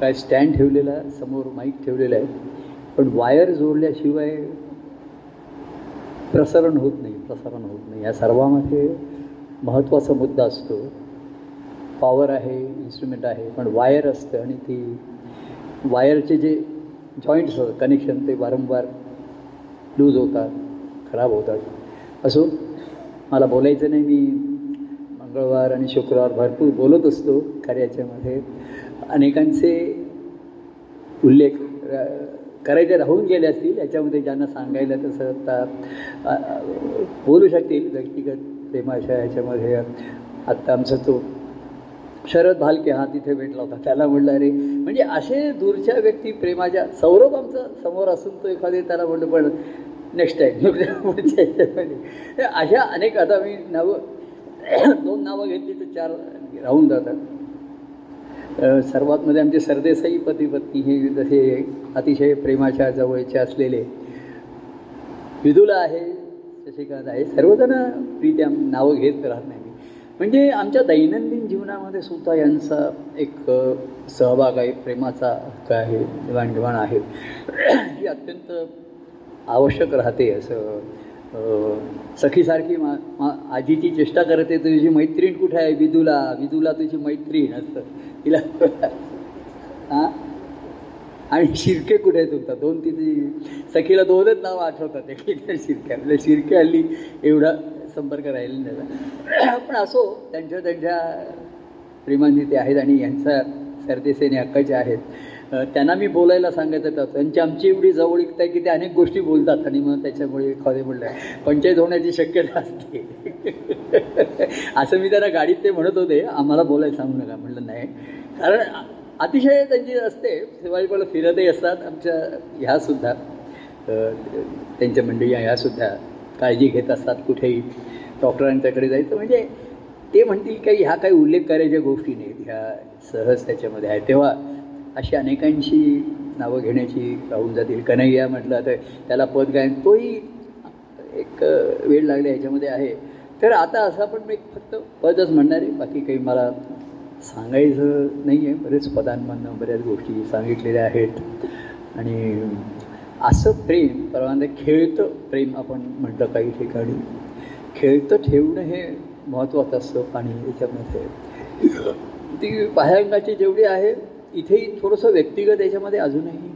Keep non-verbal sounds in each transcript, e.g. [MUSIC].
काय स्टँड ठेवलेला समोर माईक ठेवलेला आहे. पण वायर जोडल्याशिवाय प्रसारण होत नाही प्रसारण होत नाही. या सर्वामध्ये महत्त्वाचा मुद्दा असतो. पॉवर आहे इन्स्ट्रुमेंट आहे पण वायर असतं आणि ती वायरचे जे जॉईंट्स कनेक्शन ते वारंवार लूज होतात खराब होतात. असो मला बोलायचं नाही. मी मंगळवार आणि शुक्रवार भरपूर बोलत असतो कार्याच्यामध्ये. अनेकांचे उल्लेख करायचे राहून गेले असतील याच्यामध्ये ज्यांना सांगायला तसं आता बोलू शकतील व्यक्तिगत प्रेमाच्या याच्यामध्ये. आत्ता आमचा तो शरद भालके हा तिथे भेटला होता. त्याला म्हणलं अरे म्हणजे असे दूरच्या व्यक्ती प्रेमाच्या सौरभ आमचा समोर असून तो एखादे त्याला म्हणलं पण नेक्स्ट टाईम पुढच्या अशा अनेक आता मी नावं दोन नावं घेतली तर चार राहून जातात. सर्वात मध्ये आमचे सरदेसाई पती पत्नी हे जसे अतिशय प्रेमाच्या जवळचे असलेले विदुला आहे शशिकांत आहे सर्वजण प्रीत्या नावं घेत राहत नाही. म्हणजे आमच्या दैनंदिन जीवनामध्ये सुद्धा यांचा एक सहभाग आहे प्रेमाचा हक्क आहे देवाणघेवाण आहे. ही अत्यंत आवश्यक राहते असं. सखीसारखी मा मा आजीची चेष्टा करते तुझी मैत्रीण कुठे आहे? विदुला विदुला तुझी मैत्रीण असतं तिला हां? आणि शिरके कुठे आहे तुमचा? दोन तिथे सखीला दोनच नावं आठवतात एक शिरक्या म्हणजे शिरके हल्ली एवढा संपर्क राहिला नाही पण असो त्यांच्या त्यांच्या प्रेमांनी ते आहेत आणि यांचा सरदेसेने हक्काचे आहेत. त्यांना मी बोलायला सांगायचं तर त्यांची आमची एवढी जवळीकता आहे की ते अनेक गोष्टी बोलतात आणि मग त्याच्यामुळे खरे म्हणलं पंचायत होण्याची शक्यता असते. [LAUGHS] असं मी त्यांना गाडीत ते म्हणत होते. आम्हाला बोलायला सांगू नका म्हटलं नाही. कारण अतिशय त्यांची असते. शिवाजीपाला फिरतही असतात. आमच्या ह्यासुद्धा त्यांच्या मंडळी ह्यासुद्धा काळजी घेत असतात कुठेही. डॉक्टरांच्याकडे जायचं म्हणजे ते म्हणतील काही ह्या काही उल्लेख करायच्या गोष्टी नाहीत. ह्या सहज त्याच्यामध्ये आहे. तेव्हा अशी अनेकांशी नावं घेण्याची राहून जातील. कन्हैया म्हटलं तर त्याला पद गायन तोही एक वेळ लागला ह्याच्यामध्ये आहे. तर आता असं पण मी फक्त पदच म्हणणार आहे. बाकी काही मला सांगायचं नाही आहे बरेच पदांमधनं बऱ्याच गोष्टी सांगितलेल्या आहेत. आणि असं प्रेम परवानंद खेळतं प्रेम आपण म्हटलं काही ठिकाणी. खेळतं ठेवणं हे महत्त्वाचं असतं आणि याच्यामध्ये ती बाह्यांगाची जेवढी आहे इथेही थोडंसं व्यक्तिगत याच्यामध्ये अजूनही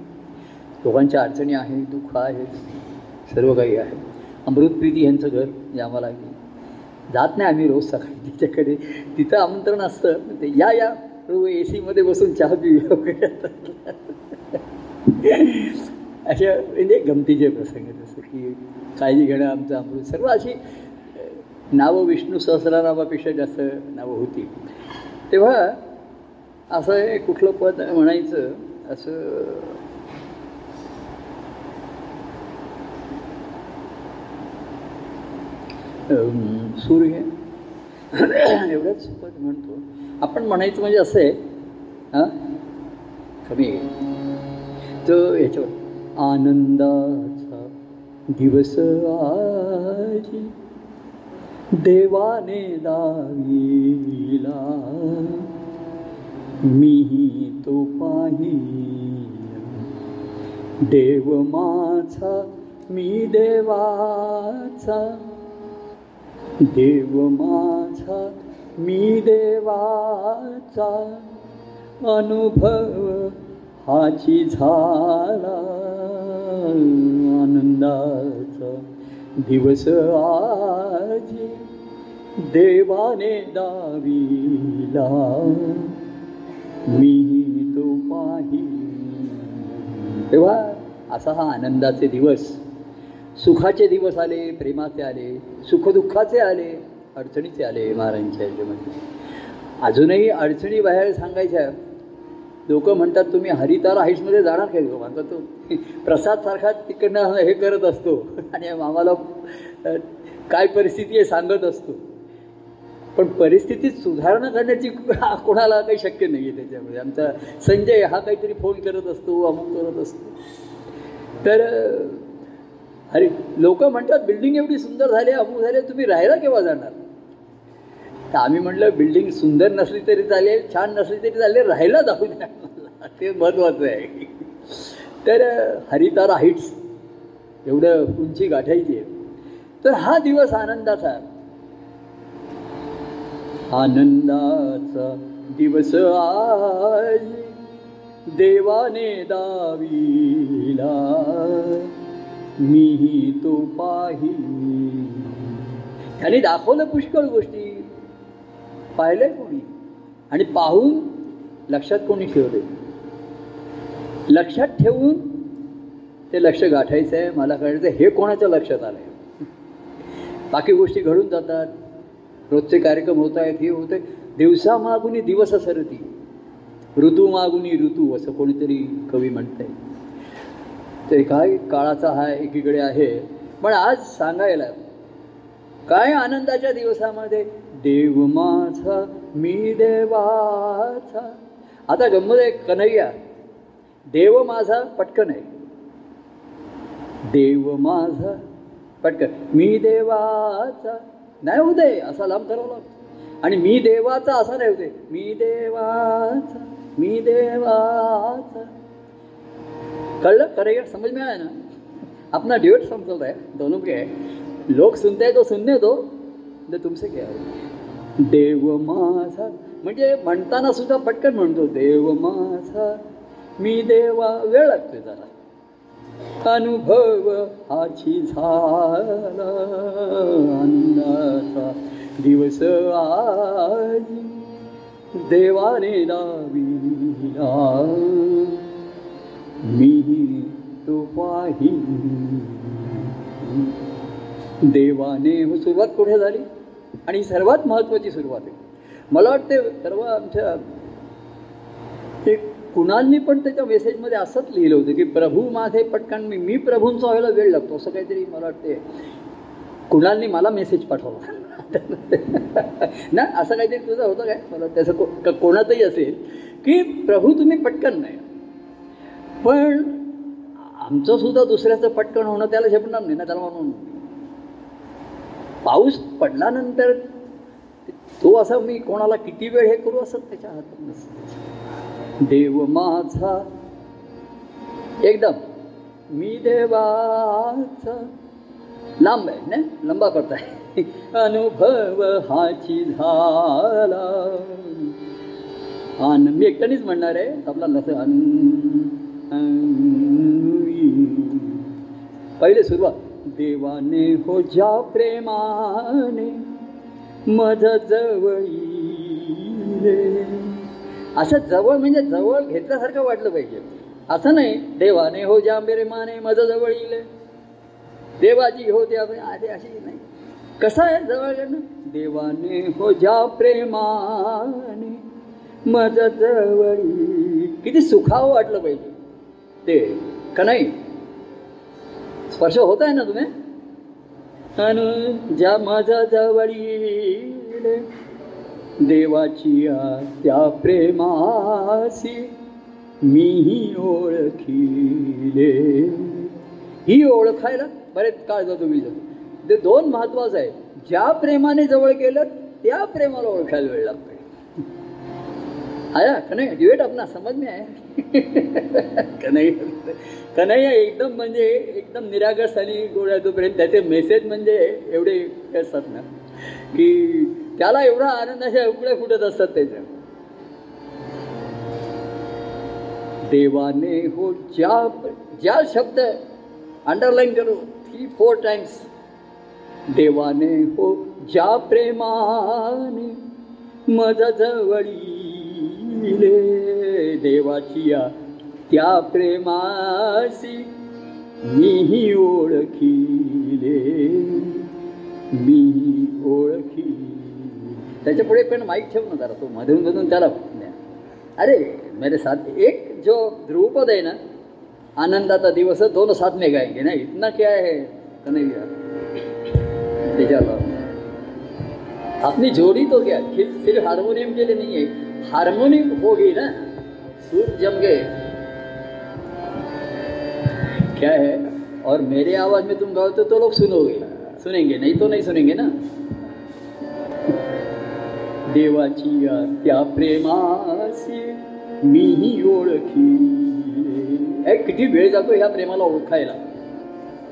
लोकांच्या अडचणी आहेत दुःख आहेत सर्व काही आहे. अमृतप्रीती यांचं घर जे आम्हाला जात नाही आम्ही रोज सकाळी तिच्याकडे. तिथं आमंत्रण असतं. ते या या रोज ए सीमध्ये बसून चहा पिऊया वगैरे. अशा म्हणजे गमतीचे प्रसंग जसं की काळजी घेणं आमचं अमृत. सर्व अशी नावं विष्णू सहस्रनामापेक्षा जास्त नावं होती. तेव्हा असं हे कुठलं पद म्हणायचं असं सूर्य एवढंच पद म्हणतो. आपण म्हणायचं म्हणजे असं आहे हां? कमी तर याच्यावर आनंदाचा दिवस आजी देवाने दाविला. मी तो पाही. देव माझा मी देवाचा. देव माझा मी देवाचा. अनुभव हाची झाला. आनंदाचा दिवस आजी देवाने दाविला. मी तो पाही. तेव्हा असा हा आनंदाचे दिवस. सुखाचे दिवस आले प्रेमाचे आले सुखदुःखाचे आले अडचणीचे आले महाराजांच्या याच्यामध्ये. अजूनही अडचणी बाहेर सांगायच्या. लोक म्हणतात तुम्ही हरितारा हाईट्समध्ये जाणार काय म्हणतात तो प्रसादसारखा तिकडनं हे करत असतो. आणि आम्हाला काय परिस्थिती आहे सांगत असतो. पण परिस्थितीत सुधारणा करण्याची [LAUGHS] कोणाला काही शक्य नाही आहे त्याच्यामध्ये. आमचा संजय हा काहीतरी फोन करत असतो अमुक करत असतो. तर अरे लोक म्हणतात बिल्डिंग एवढी सुंदर झाली अमुक झाले तुम्ही राहायला केव्हा जाणार? तर आम्ही म्हटलं बिल्डिंग सुंदर नसली तरी चालेल छान नसली तरी चालेल राहायला जाऊ द्या. [LAUGHS] ते महत्त्वाचं आहे. तर हरितारा हाईट्स एवढं उंची गाठायची आहे. तर हा दिवस आनंदाचा आनंदाचा दिवस आज देवाने दाविला. मीही तो पाही त्यांनी दाखवलं पुष्कळ गोष्टी. पाहिलंय कोणी? आणि पाहून लक्षात कोणी ठेवले लक्षात ठेवून ते लक्ष गाठायचं आहे मला कळायचं हे कोणाच्या लक्षात आलं आहे बाकी गोष्टी घडून जातात. रोजचे कार्यक्रम होत आहेत हे होते दिवसा मागुनी दिवस सरती ऋतू. मागुनी ऋतू असं कोणीतरी कवी म्हणतंय. ते काय काळाचा हा एकीकडे आहे. पण आज सांगायला काय आनंदाच्या दिवसामध्ये? देव माझा मी देवाचा. आता गंमत आहे कन्हैया देव माझा पटकन आहे. देव माझा पटकन. मी देवाचा नाही होऊ दे असा लांब ठरवला लागतो आणि मी देवाचा असा नाही होते मी देवाचा मी देवाचा. कळलं? करेक्ट समज में आया ना? अपना ड्यूट समझ है दोनों के है लोग सुनते हैं तो सुनने दो तर तुमचे क्या है देव माझा. म्हणजे म्हणताना सुद्धा पटकन म्हणतो देव माझा. मी देवा वेळ लागतोय जरा. अनुभव हाची झाला. आनंदाचा दिवस आज देवाने दाविला मी तो पाही. देवाने सुरुवात कुठे झाली? आणि ही सर्वात महत्त्वाची सुरुवात आहे. मला वाटते सर्व आमच्या एक कुणालनी पण त्याच्या मेसेजमध्ये असंच लिहिलं होतं की प्रभू माझे पटकन मी मी प्रभूंचा व्हायला वेळ लागतो. असं काहीतरी मला वाटते कुणालनी मला मेसेज पाठवला. [LAUGHS] ना असं काहीतरी तुझं होतं काय? मला त्याचं को कोणातही असेल की प्रभू तुम्ही पटकन नाही. पण आमचं सुद्धा दुसऱ्याचं पटकन होणं त्याला झेपणार नाही ना त्याला म्हणून. पाऊस पडल्यानंतर तो असा मी कोणाला किती वेळ हे करू असं त्याच्या हातात नसतं. देव माझा. एकदम. मी देवाचा. लांब आहे ना लंबा करताय अनुभव हाची झाला. आन मी एकट्यानेच म्हणणार आहे. आपला लस पहिले सुरुवात. देवाने हो ज्या प्रेमाने मध जवळी असं जवळ म्हणजे जवळ घेतल्यासारखं वाटलं पाहिजे. असं नाही देवाने हो ज्या माने माझं जवळ येईल. देवाची हो त्या आधी अशी नाही. कसं आहे जवळ देवाने हो ज्या प्रेमाने मज जवळी किती सुखावं वाटलं पाहिजे. ते का नाही? स्पर्श होत आहे ना तुम्ही? अनु ज्या माझा जवळीले देवाची आ त्या प्रेमासी मीही ओळखीले. ही ओळखायला बरेच काळ जातो मी जातो. ते दोन महत्वाचं आहे. ज्या प्रेमाने जवळ केलं त्या प्रेमाला ओळखायला वेळ लागतोय आया कन्हैया डिबेट अपना समज में आहे. कन्हैया कन्हैया एकदम म्हणजे एकदम निरागस आणि गोळ्या तोपर्यंत त्याचे मेसेज म्हणजे एवढे असतात ना की त्याला एवढा आनंदाचे उकड्या फुटत असतात त्याच्या देवाने हो ज्या ज्या शब्द अंडरलाईन करू थ्री फोर टाइम्स देवाने हो ज्या प्रेमाने मज जवळीले देवाची या त्या प्रेमासी मीही ओळखीले मी ओळखी त्याच्या पुढे पण माईक ठेव ना जरा तो. मधून मधून त्याला अरे मेरे साथ एक जो ध्रुवपद है ना आनंदाचा दिवस दोनों साथ में गाएँगे ना इतना क्या है? कन्हैया अपनी जोड़ी तो क्या? सिर्फ़ हारमोनियम के लिए नहीं है. हारमोनियम हो ना? सुर जम गए. क्या है? और मेरे आवाज़ में तुम गाओ तो, तो लोग सुनोगे. सुनेंगे. नहीं तो नहीं सुनेंगे ना? देवाची त्या प्रेमाशी मीही ओळखी हे किती वेळ जातो ह्या प्रेमाला ओळखायला?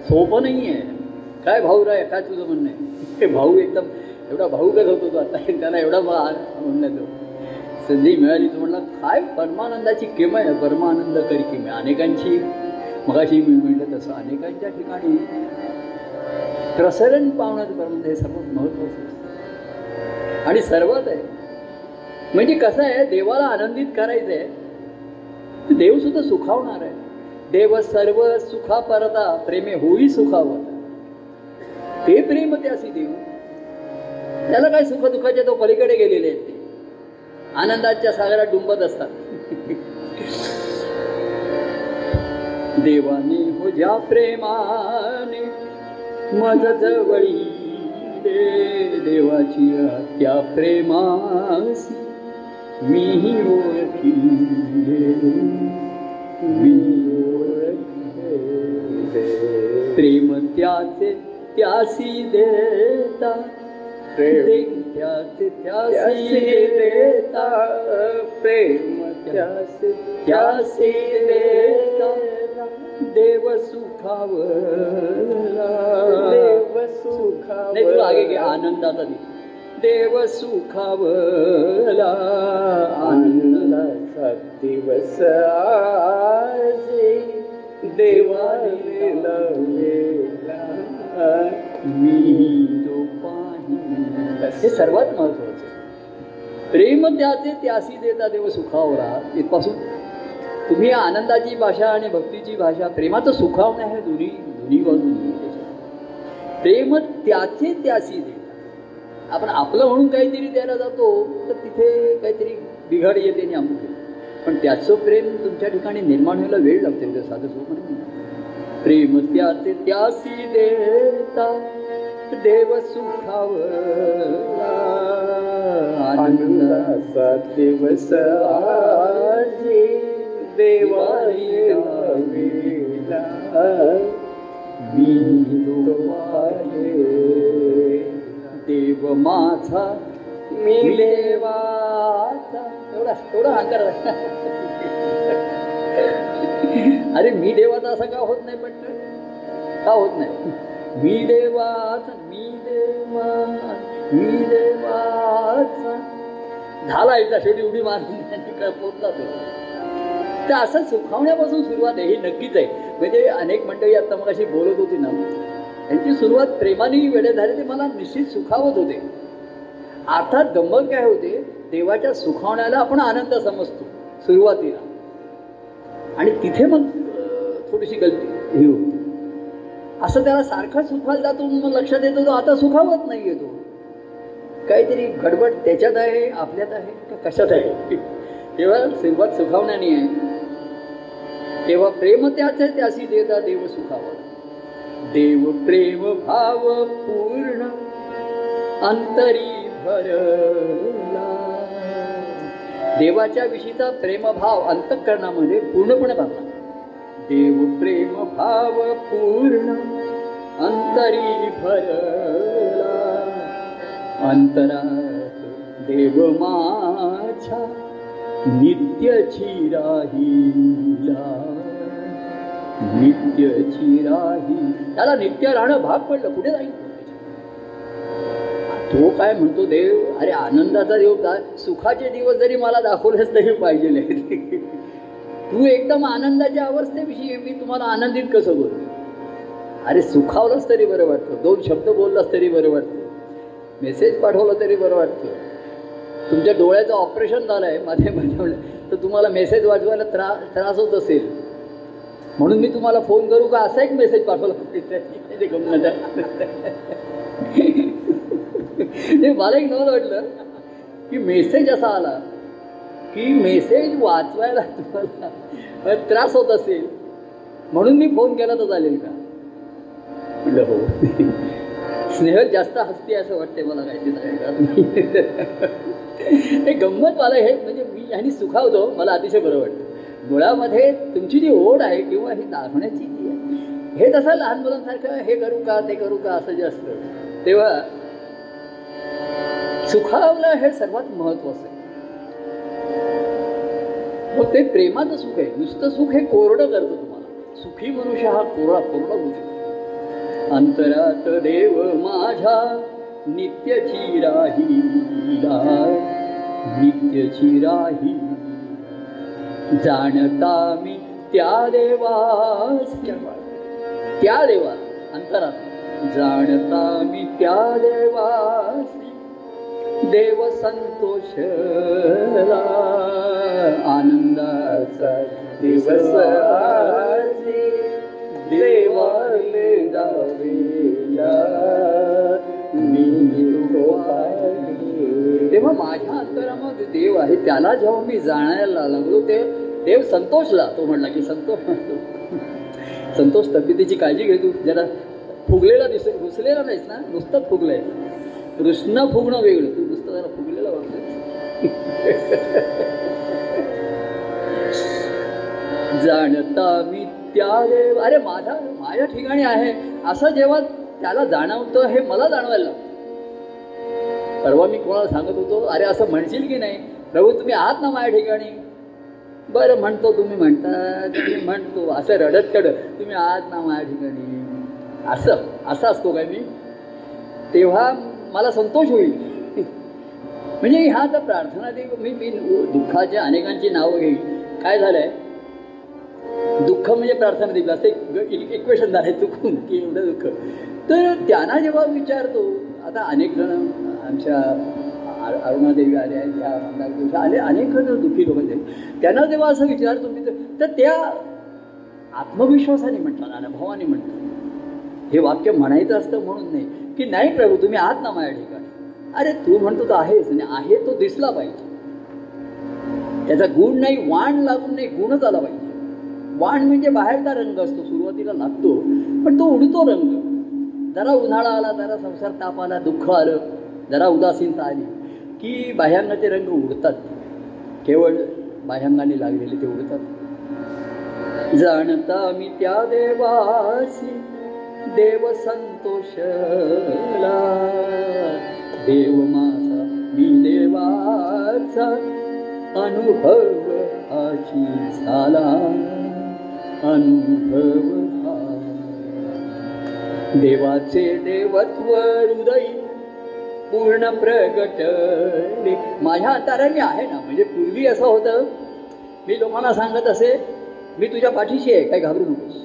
सोपं नाही आहे काय भाऊ राय काय तुझं म्हणणं आहे? भाऊ एकदम एवढा भाऊ कसं होतो तो आता? त्याला एवढा भार म्हणण्याचं संधी मिळाली तो म्हणला काय परमानंदाची किम आहे? परमानंद करी किम आहे. अनेकांची मगाशी मी म्हणलं तसं अनेकांच्या ठिकाणी प्रसरण पावण्याचं परमानंद हे सर्वात महत्त्वाचं असतं. आणि सर्वात आहे. म्हणजे कसं आहे देवाला आनंदित करायचं आहे देव सुद्धा सुखावणार आहे. देव सर्व सुखा परता प्रेमे होई सुखावत. ते प्रेम त्यासी देव. त्याला काय सुख दुःखाच्या तो पलीकडे गेलेले आहेत ते. आनंदाच्या सागरात डुंबत असतात. देवाने हो ज्या प्रेमाने मज जवळी दे देवाची त्या प्रेमासी मीही ओळखी मी प्रेम त्याचे त्यासी देता प्रेम त्याचे त्यासी देता. प्रेम त्यासे त्यासी देता. देव सुखावला. देव सुखा नाही तू आगे घे आनंदाचा दे. देव सुखावला. आनंदाचा दिवस आजी देवाने लावलेला. मी तो पाहिला. हे सर्वात महत्वाचं प्रेम त्याचे त्यासी देता देव सुखावरा इथपासून तुम्ही आनंदाची भाषा आणि भक्तीची भाषा प्रेमाचं सुखावणं आहे दोन्ही दोन्ही बाजू प्रेम त्याचे त्यासी देता आपण आपलं म्हणून काहीतरी द्यायला जातो तर तिथे काहीतरी बिघाड येते आणि अमुक येते. पण त्याचं प्रेम तुमच्या ठिकाणी निर्माण व्हायला वेळ लागतो साधं सोपं प्रेम त्याचे त्यासी देता देव सुखावला आनंद दिवस आजी देवाने लावलेला मी तो देव माझा मी मी देवाचा. एवढा एवढा हांकार अरे मी देवाचा असं का होत नाही पण का होत नाही? मी देवाचा मी देवा मी देवाचा. झाला एकदा शेवटी उडी मारून पोचला तो? तर असं सुखावण्यापासून सुरुवात आहे ही नक्कीच आहे. म्हणजे अनेक मंडळी आता मग अशी बोलत होती ना त्यांची सुरुवात प्रेमाने वेळे झाली ते मला निश्चित सुखावत होते. अर्थात गंमत काय होते देवाच्या सुखावण्याला आपण आनंद समजतो सुरुवातीला. आणि तिथे मग थोडीशी गलती. ही. होती असं त्याला सारखा सुखायला जातो मग लक्षात येतो तो आता सुखावत नाही येतो काहीतरी गडबड त्याच्यात आहे आपल्यात आहे का कशात आहे? [LAUGHS] तेव्हा सुरुवात सुखावण्याने आहे. तेव्हा प्रेम त्याच त्यासी देता देव सुखावा देव प्रेम भाव पूर्ण अंतरी भरला देवाच्या विषयीचा प्रेमभाव अंतःकरणामध्ये पूर्णपणे भरला देव प्रेम भाव पूर्ण अंतरी भरला अंतरात देव माझ्या नित्यची राहिला नित्यची राही त्याला नित्य राहणं भाग पडलं. कुठे जाईल? तो काय म्हणतो देव अरे आनंदाचा देव का? सुखाचे दिवस जरी मला दाखवलेच तरी पाहिजे तू एकदम आनंदाच्या अवस्थेविषयी मी तुम्हाला आनंदित कसं बोलतो अरे सुखावलंच तरी बरं वाटतं. दोन शब्द बोललास तरी बरं वाटतं. मेसेज पाठवलं तरी बरं वाटतं. तुमच्या डोळ्याचं ऑपरेशन झालं आहे माझ्या मध्ये. तर तुम्हाला मेसेज वाजवायला त्रास त्रास होत असेल. म्हणून मी तुम्हाला फोन करू का? असा एक मेसेज पाठवला. ते ते मला एक नवल वाटलं की मेसेज असा आला की मेसेज वाचवायला तुम्हाला त्रास होत असेल. म्हणून मी फोन केला तर चालेल का? म्हटलं हो. स्नेहल जास्त हसते असं वाटते मला काहीतरी हे गंमत मला हे म्हणजे मी ह्यानी सुखावतो मला अतिशय बरं वाटतं. मुळामध्ये तुमची जी ओढ आहे किंवा ही दाखवण्याची जी आहे हे तसं लहान मुलांसारखं हे करू का ते करू का असं जे असतं तेव्हा सुखावलं हे सर्वात महत्वाचं आहे. मग ते प्रेमाचं सुख आहे. नुसतं सुख हे कोरडं करतं तुम्हाला. सुखी मनुष्य हा कोरडा कोरडा होऊ शकतो. अंतरात देव माझ्या नित्यची राही नित्यची राही जाणता मी त्या देवास. त्या देवा अंतरात. जाणता मी त्या देवास. देव संतोष आनंदाचा दिवस देवाले. तेव्हा माझ्या अंतरामध्ये देव आहे त्याला जेव्हा मी जाणायला लागलो ते देव संतोषला. तो म्हणला की संतोष संतोष तब्येतीची काळजी घे तू. जरा फुगलेला दिस घुसलेला नाहीस ना? नुसतंच फुगलंय कृष्ण फुगणं वेगळं. तू नुसतं जरा फुगलेला वाटतोय [LAUGHS] जाणता मी त्या देव. अरे माझा माझ्या ठिकाणी आहे. असं जेव्हा त्याला जाणवतं हे मला जाणवायला लागतं. परवा मी कोणाला सांगत होतो अरे असं म्हणशील की नाही? प्रभू तुम्ही आहात ना माझ्या ठिकाणी? बरं म्हणतो तुम्ही म्हणता तुम्ही म्हणतो असं रडत चढत तुम्ही आहात ना माझ्या ठिकाणी. असं असं असतो काय मी? तेव्हा मला संतोष होईल. म्हणजे ह्या तर प्रार्थना देव मी मी दुःखाच्या अनेकांची नावं घेईन. काय झालंय? दुःख म्हणजे प्रार्थना देवी असं एक इक्वेशन झालंय चुकून की एवढं दुःख. तर त्यांना जेव्हा विचारतो आता अनेक जण आमच्या अरुणादेवी आल्या आहेत त्या आले अनेक दुःखी लोक त्यांना जेव्हा असं विचार तुम्ही तर- त्या आत्मविश्वासाने म्हणतात अनुभवाने म्हणतात हे वाक्य म्हणायचं असतं म्हणून नाही की नाही प्रभू तुम्ही आहात ना माझ्या ठिकाणी. अरे तू म्हणतो तो आहेस आणि आहे तो दिसला पाहिजे. त्याचा गुण नाही वाण लागून नाही गुणच आला पाहिजे. वाण म्हणजे बाहेरचा रंग असतो सुरुवातीला लागतो पण तो उडतो रंग. जरा उन्हाळा आला जरा संसार ताप आला दुःख आलं जरा उदासीनता आली. की बाह्यांगाचे रंग उडतात. केवळ बाह्यांगाने लागलेले ते उडतात. जाणता मी त्या देवासी देव संतोषला. देव माझा मी देवाचा अनुभव आची झाला. अनुभव देवाचे देवत्व हृदय पूर्ण प्रगटले माझ्या अंतराने आहे ना? म्हणजे पूर्वी असं होतं मी लोकांना सांगत असे मी तुझ्या पाठीशी आहे काय घाबरू नकोस.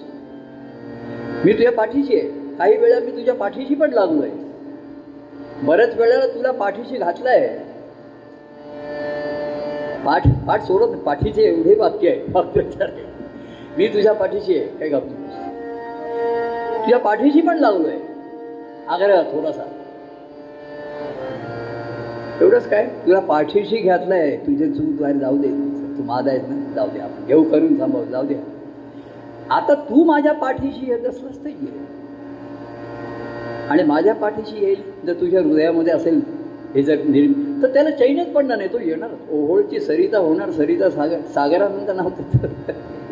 मी तुझ्या पाठीशी आहे. काही वेळा मी तुझ्या पाठीशी पण लागलो आहे. बऱ्याच वेळेला तुला पाठीशी घातलंय. पाठ पाठ सोडत पाठीचे एवढे वाक्य आहे वाक्प्रचार मी तुझ्या पाठीशी आहे काय घाबरू नकोस. तुझ्या पाठीशी पण लागलोय आग्रह थोडासा. एवढंच काय? तुला पाठीशी घातलंय तुझे चूकद्वारे जाऊ दे. तू माझा आहेस ना? जाऊ दे आपण. घेऊ करून थांबव. जाऊ दे. आता तू माझ्या पाठीशी येत असलास तर ये. आणि माझ्या पाठीशी येईल जर तुझ्या हृदयामध्ये असेल हे जर निर्म तर त्याला चैनच पडणार नाही. तो येणार. ओहोळची सरिता होणार. सरिता सागर सागरानंद नव्हतं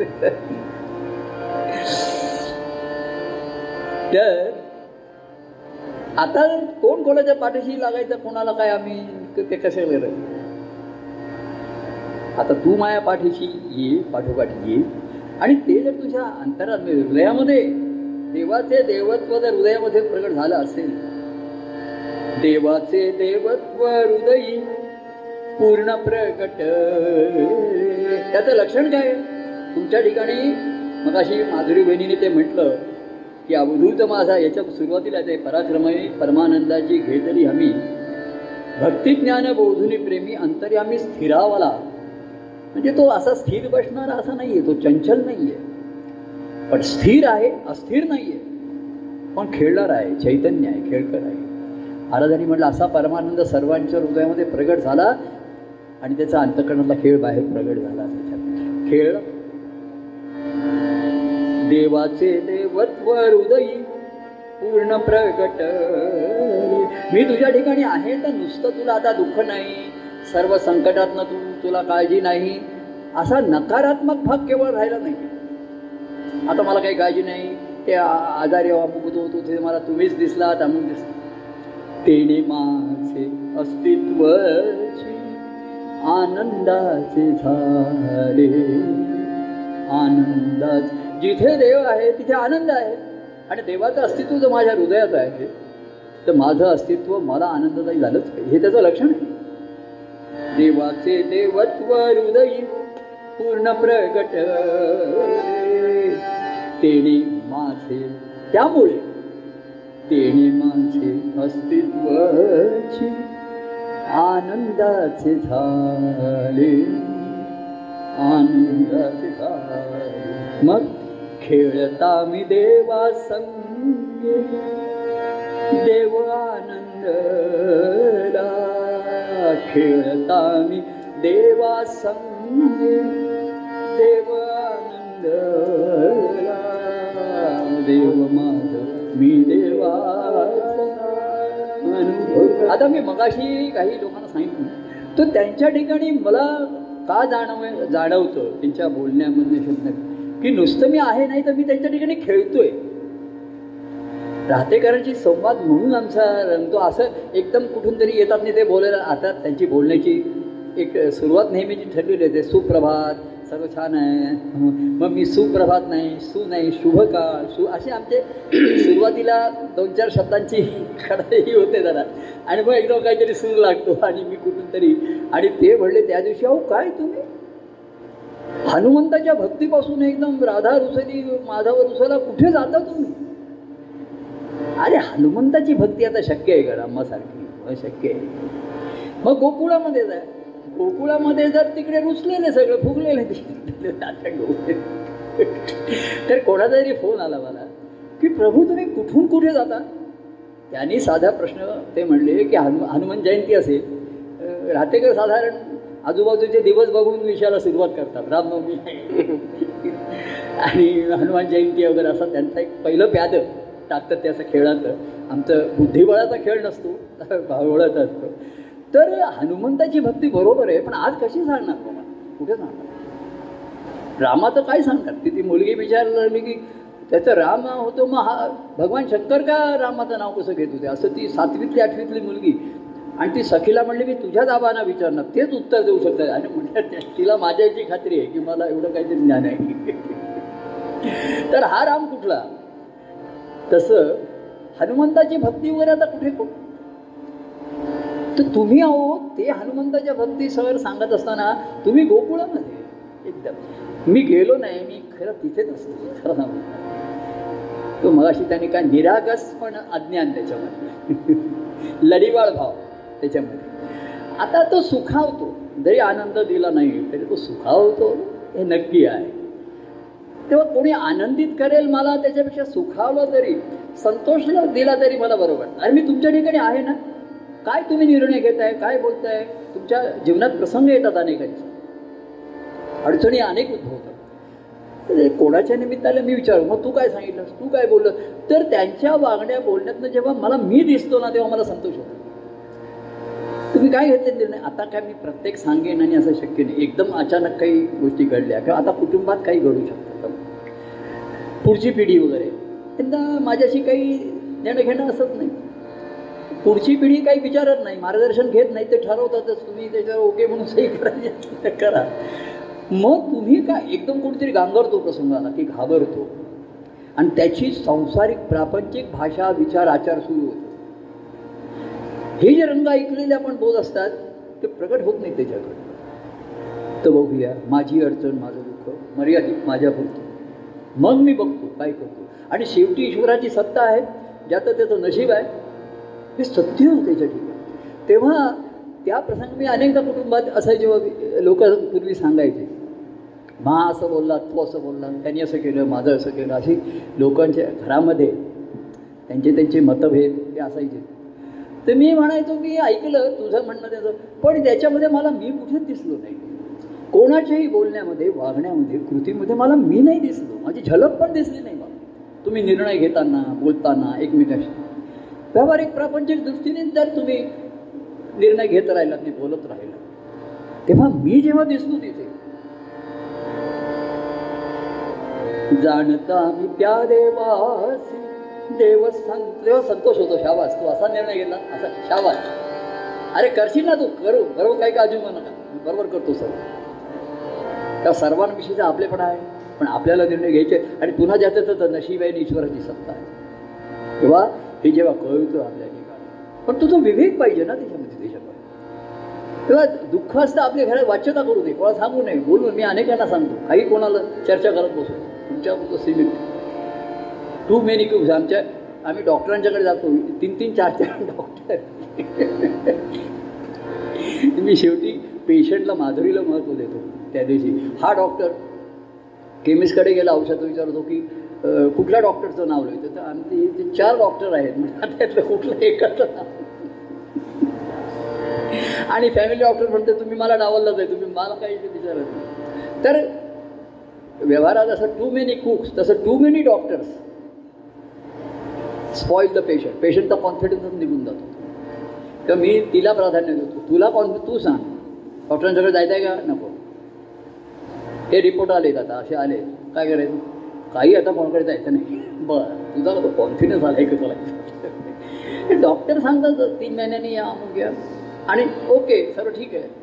[LAUGHS] तर आता कोण कोणाच्या पाठीशी लागायचं कोणाला काय आम्ही ते कसे वेळ आता तू माझ्या पाठीशी ये पाठोपाठ ये. आणि ते जर तुझ्या अंतरात हृदयामध्ये देवाचे देवत्व जर हृदयामध्ये प्रगट झालं असेल देवाचे देवत्व हृदयी पूर्ण प्रकट त्याचं लक्षण काय? तुमच्या ठिकाणी मग अशी माधुरी बहिणीने ते म्हटलं की अवधूत माझा याच्या सुरुवातीला ते पराक्रमय परमानंदाची घेतली हमी. भक्तिज्ञान बोधुनी प्रेमी अंतर्यामी स्थिरावला. म्हणजे तो असा स्थिर बसणारा असा नाहीये तो चंचल नाहीये. पण स्थिर आहे अस्थिर नाहीये. पण खेळणार आहे चैतन्य आहे खेळकर आहे. महाराजांनी म्हटलं असा परमानंद सर्वांच्या हृदयामध्ये प्रगट झाला आणि त्याचा अंतकरणातला खेळ बाहेर प्रगट झाला त्याच्यात खेळ देवाचे देवत्व हृदयी पूर्ण प्रगट. मी तुझ्या ठिकाणी आहे तर नुसतं तुला आता दुःख नाही. सर्व संकटातनं तू तुला काळजी नाही. असा नकारात्मक भाग केवळ राहिला नाही. आता मला काही काळजी नाही. ते आजारी अमुक होतो होतो मला तुम्हीच दिसलात अमुक दिसला. तेने माझे अस्तित्व आनंदाचे झाले. आनंदाचे जिथे देव आहे तिथे आनंद आहे. आणि देवाचं अस्तित्व जर माझ्या हृदयात आहे तर माझं अस्तित्व मला आनंददायी झालंच पाहिजे. हे त्याचं लक्षण आहे. देवाचे देवत्व हृदयी पूर्ण प्रगट. तेणी माझे त्यामुळे तेणी माझे अस्तित्वाची आनंदाचे झाले. आनंदाचे झाले. मग खेळता मी देवा संगे देव आनंदला खेळता मी देवा संगे देव आनंदला देव माझ मी देवा आता मी मगाशी काही लोकांना सांगितलं. तर त्यांच्या ठिकाणी मला का जाणव जाणवतं? त्यांच्या बोलण्यामधले शब्द. की नुसतं मी आहे नाही तर मी त्यांच्या ठिकाणी खेळतोय. राहतेकरांची संवाद म्हणून आमचा रंगतो असं एकदम कुठून तरी येतात नाही ते बोलायला. आता त्यांची बोलण्याची एक सुरुवात नेहमीची ठरलेली आहे. सुप्रभात सर्व छान आहे. मग मी सुप्रभात नाही सु नाही शुभ का सु असे आमचे सुरुवातीला दोन चार शब्दांची खडाई होते जरा. आणि मग एकदम काहीतरी सूर लागतो आणि मी कुठून तरी. आणि ते म्हणले त्या दिवशी अहो काय तुम्ही? हनुमंताच्या भक्तीपासून एकदम राधा रुसली माधव रुसला कुठे जाता तुम्ही? अरे हनुमंताची भक्ती आता शक्य आहे का रामासारखी शक्य आहे. मग गोकुळामध्ये जाय गोकुळामध्ये जर तिकडे रुसलेले सगळं फुगलेले तर कोणाचा तरी फोन आला मला की प्रभू तुम्ही कुठून कुठे जाता? त्यांनी साधा प्रश्न ते म्हणले की हनु हनुमान जयंती असेल. राहतेकर साधारण आजूबाजूचे दिवस बघून विषयाला सुरुवात करतात. रामनवमी आणि हनुमान जयंती वगैरे असा त्यांचा एक पहिलं प्याद टाकतात ते असं खेळाचं आमचं बुद्धिबळाचा खेळ नसतो भावळाचा असतो. तर हनुमंताची भक्ती बरोबर आहे पण आज कशी सांगणार बाबा? कुठे सांगणार? रामाचं काय सांगतात ती ती मुलगी विचारायला लागली की त्याचं राम होतो मग हा भगवान शंकर का रामाचं नाव कसं घेत होते? असं ती सातवीतली आठवीतली मुलगी आणि ती सखीला म्हणली मी तुझ्या दाबांना विचारणार. तेच उत्तर देऊ शकतात. आणि म्हणजे तिला माझ्या याची खात्री आहे की मला एवढं काहीतरी ज्ञान आहे. [LAUGHS] तर हा राम कुठला? तसं हनुमंताची भक्ती वगैरे आता कुठे तर तुम्ही अहो ते हनुमंताच्या भक्ती सर सांगत असताना तुम्ही गोकुळामध्ये एकदम. मी गेलो नाही मी खरं तिथेच असतो खरं सांगू. तो मगाशी त्यांनी काय निरागस पण अज्ञान त्याच्यामध्ये. [LAUGHS] लढीवाळ भाव. त्याच्यामध्ये. आता तो सुखावतो. जरी आनंद दिला नाही तरी तो सुखावतो. हे नक्की आहे. तेव्हा कोणी आनंदित करेल मला त्याच्यापेक्षा सुखावलं तरी संतोष दिला तरी मला बरोबर. अरे मी तुमच्या ठिकाणी आहे ना? काय तुम्ही निर्णय घेताय? काय बोलताय? तुमच्या जीवनात प्रसंग येतात अनेकांचे. अडचणी अनेक उद्भवतात. कोणाच्या निमित्ताने मी विचारू? मग तू काय सांगितलंस? तू काय बोललं? तर त्यांच्या वागण्या बोलण्यातनं जेव्हा मला मी दिसतो ना तेव्हा मला संतोष होतो. तुम्ही काय घेतले निर्णय? आता काय मी प्रत्येक सांगेन आणि असं शक्य नाही. एकदम अचानक काही गोष्टी घडल्या किंवा आता कुटुंबात काही घडू शकतात पुढची पिढी वगैरे. त्यांना माझ्याशी काही देणं घेणं असत नाही. पुढची पिढी काही विचारत नाही मार्गदर्शन घेत नाही ते ठरवतातच. तुम्ही त्याच्यावर ओके म्हणून सही करायची करा. मग तुम्ही काय एकदम कोणीतरी गांगरतो प्रसंगाला की घाबरतो? आणि त्याची संसारिक प्रापंचिक भाषा विचार आचार सुरू होतो हे जे रंग ऐकलेले आपण बोल असतात ते प्रकट होत नाही त्याच्याकडे. तर बघूया माझी अडचण माझं दुःख मर्यादित माझ्यापुरतं. मग मी बघतो काय करतो. आणि शेवटी ईश्वराची सत्ता आहे ज्याचं त्याचं नशीब आहे हे सत्य त्याच्या ठिकाणी. तेव्हा त्या प्रसंगी मी अनेकदा कुटुंबात असं जेव्हा लोक पूर्वी सांगायचे मा असं बोलला तू असं बोलला त्यांनी असं केलं माझं असं केलं अशी लोकांच्या घरामध्ये त्यांचे त्यांचे मतभेद हे असायचे. तर मी म्हणायचो मी ऐकलं तुझं म्हणणं त्याचं. पण त्याच्यामध्ये मला मी कुठेच दिसलो नाही. कोणाच्याही बोलण्यामध्ये वागण्यामध्ये कृतीमध्ये मला मी नाही दिसलो. माझी झलक पण दिसली नाही मला. तुम्ही निर्णय घेताना बोलताना एकमेकाशी. व्यावहारिक प्रापंचिक दृष्टीने जर तुम्ही निर्णय घेत राहिलात नाही बोलत राहिला. तेव्हा मी जेव्हा दिसलो तिथे जाणता मी त्या देवासी देव तेव्हा संतोष होतो शाबास. तू असा निर्णय घेतला असा शाबास. अरे करशील ना तू? करू. बरोबर काही काळजी म्हणू नका मी बरोबर करतो सर त्या सर्वांविषयीचा आपलेपणा आहे पण आपल्याला निर्णय घ्यायचे आणि पुन्हा ज्याचं तर नशीब आहे आणि ईश्वराची सत्ता आहे. तेव्हा हे जेव्हा कळवतो आपल्या ठिकाणी पण तुझा विवेक पाहिजे ना त्याच्यामध्ये त्याच्यामध्ये. तेव्हा दुःख असतं आपल्या घरात वाच्यता करू दे. कोणाला सांगू नये. बोलून मी अनेकांना सांगतो. काही कोणाला चर्चा करत बसू तुमच्या सीमित टू मेनी क्यूब्स आमच्या आम्ही डॉक्टरांच्याकडे जातो. तीन तीन चार चार डॉक्टर मी शेवटी पेशंटला माधुरीला महत्त्व देतो. त्या दिवशी. हा डॉक्टर केमिस्टकडे गेला. औषध विचारतो की कुठल्या डॉक्टरचं नाव लिहितं तर आमचे ते चार डॉक्टर आहेत म्हणजे त्यातलं कुठलं एकाचं नाव? आणि फॅमिली डॉक्टर म्हणते तुम्ही मला डावललाच आहे तुम्ही मला काही विचारत. नाही तर व्यवहारात असं टू मेनी कुक्स तसं too many doctors spoil the patient पेशंटचा कॉन्फिडन्सच निघून जातो. तर मी तिला प्राधान्य देतो. तुला कॉन्फि तू सांग. डॉक्टरांच्याकडे जायचं आहे का? नको. हे रिपोर्ट आलेत आता असे आले. काय करायचं? काही आता कोणाकडे जायचं नाही. बरं. तुझा कॉन्फिडन्स आला आहे का तुला? [LAUGHS] डॉक्टर सांगतात तीन महिन्यांनी या अमुक या. आणि ओके सर्व ठीक आहे.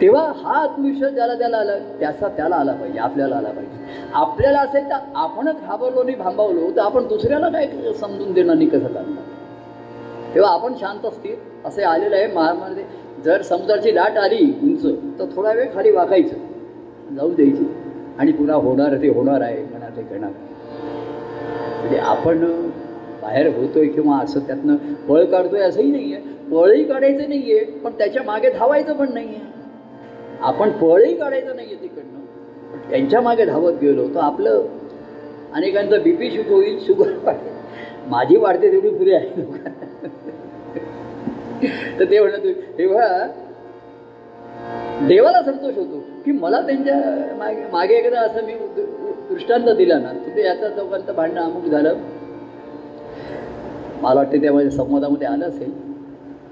तेव्हा हा आत्मविश्वास ज्याला त्याला आला त्याचा त्याला आला पाहिजे आपल्याला आला पाहिजे. आपल्याला असेल तर आपणच घाबरलो आणि भांबावलो तर आपण दुसऱ्याला काय समजून देणार नाही कसं करणार? तेव्हा आपण शांत असतील असे आलेलं आहे महारामध्ये जर समुद्राची लाट आली उंच तर थोडा वेळ खाली वाकायचं जाऊ द्यायची. आणि पुन्हा होणार ते होणार आहे म्हणा ते करणार म्हणजे आपण बाहेर होतोय किंवा असं त्यातनं पळ काढतोय असंही नाही आहे पळही काढायचं नाही आहे पण त्याच्यामागे धावायचं पण नाही आहे आपण पळही काढायचं नाही आहे तिकडनं त्यांच्या मागे धावत गेलो तर आपलं अनेकांचं बी पी शूट होईल शुगर वाढेल माझी वाढते तेवढी पुरी आहे. तर ते म्हणत तेव्हा देवाला संतोष होतो की मला त्यांच्या मागे मागे एकदा असं मी दृष्टांत दिला ना तिथे याचा दोघांचं भांडणं अमुक झालं. मला वाटते त्या माझ्या संवादामध्ये आलं असेल.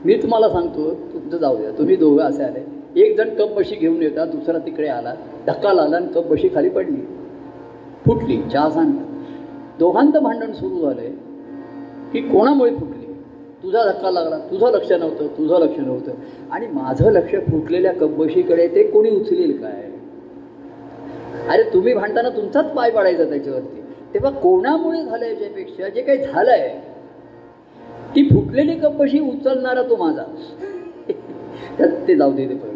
मी तुम्हाला सांगतो तुमचं जाऊ द्या. तुम्ही दोघं असे आले. एक जण कप बशी घेऊन येतात दुसरा तिकडे आला धक्का लागला आणि कप बशी खाली पडली. फुटली चहा सांग दोघांचं भांडण सुरू झालंय की कोणामुळे फुटली? तुझा धक्का लागला तुझं लक्ष नव्हतं तुझं लक्ष नव्हतं. आणि माझं लक्ष फुटलेल्या कपबशीकडे ते कोणी उचलेल काय? अरे तुम्ही भांडताना तुमचाच पाय पडायचा त्याच्यावरती. तेव्हा कोणामुळे झालं याच्यापेक्षा जे काही झालंय ती फुटलेली कपबशी उचलणारा तो माझा. [LAUGHS] ते जाऊ दे ते पण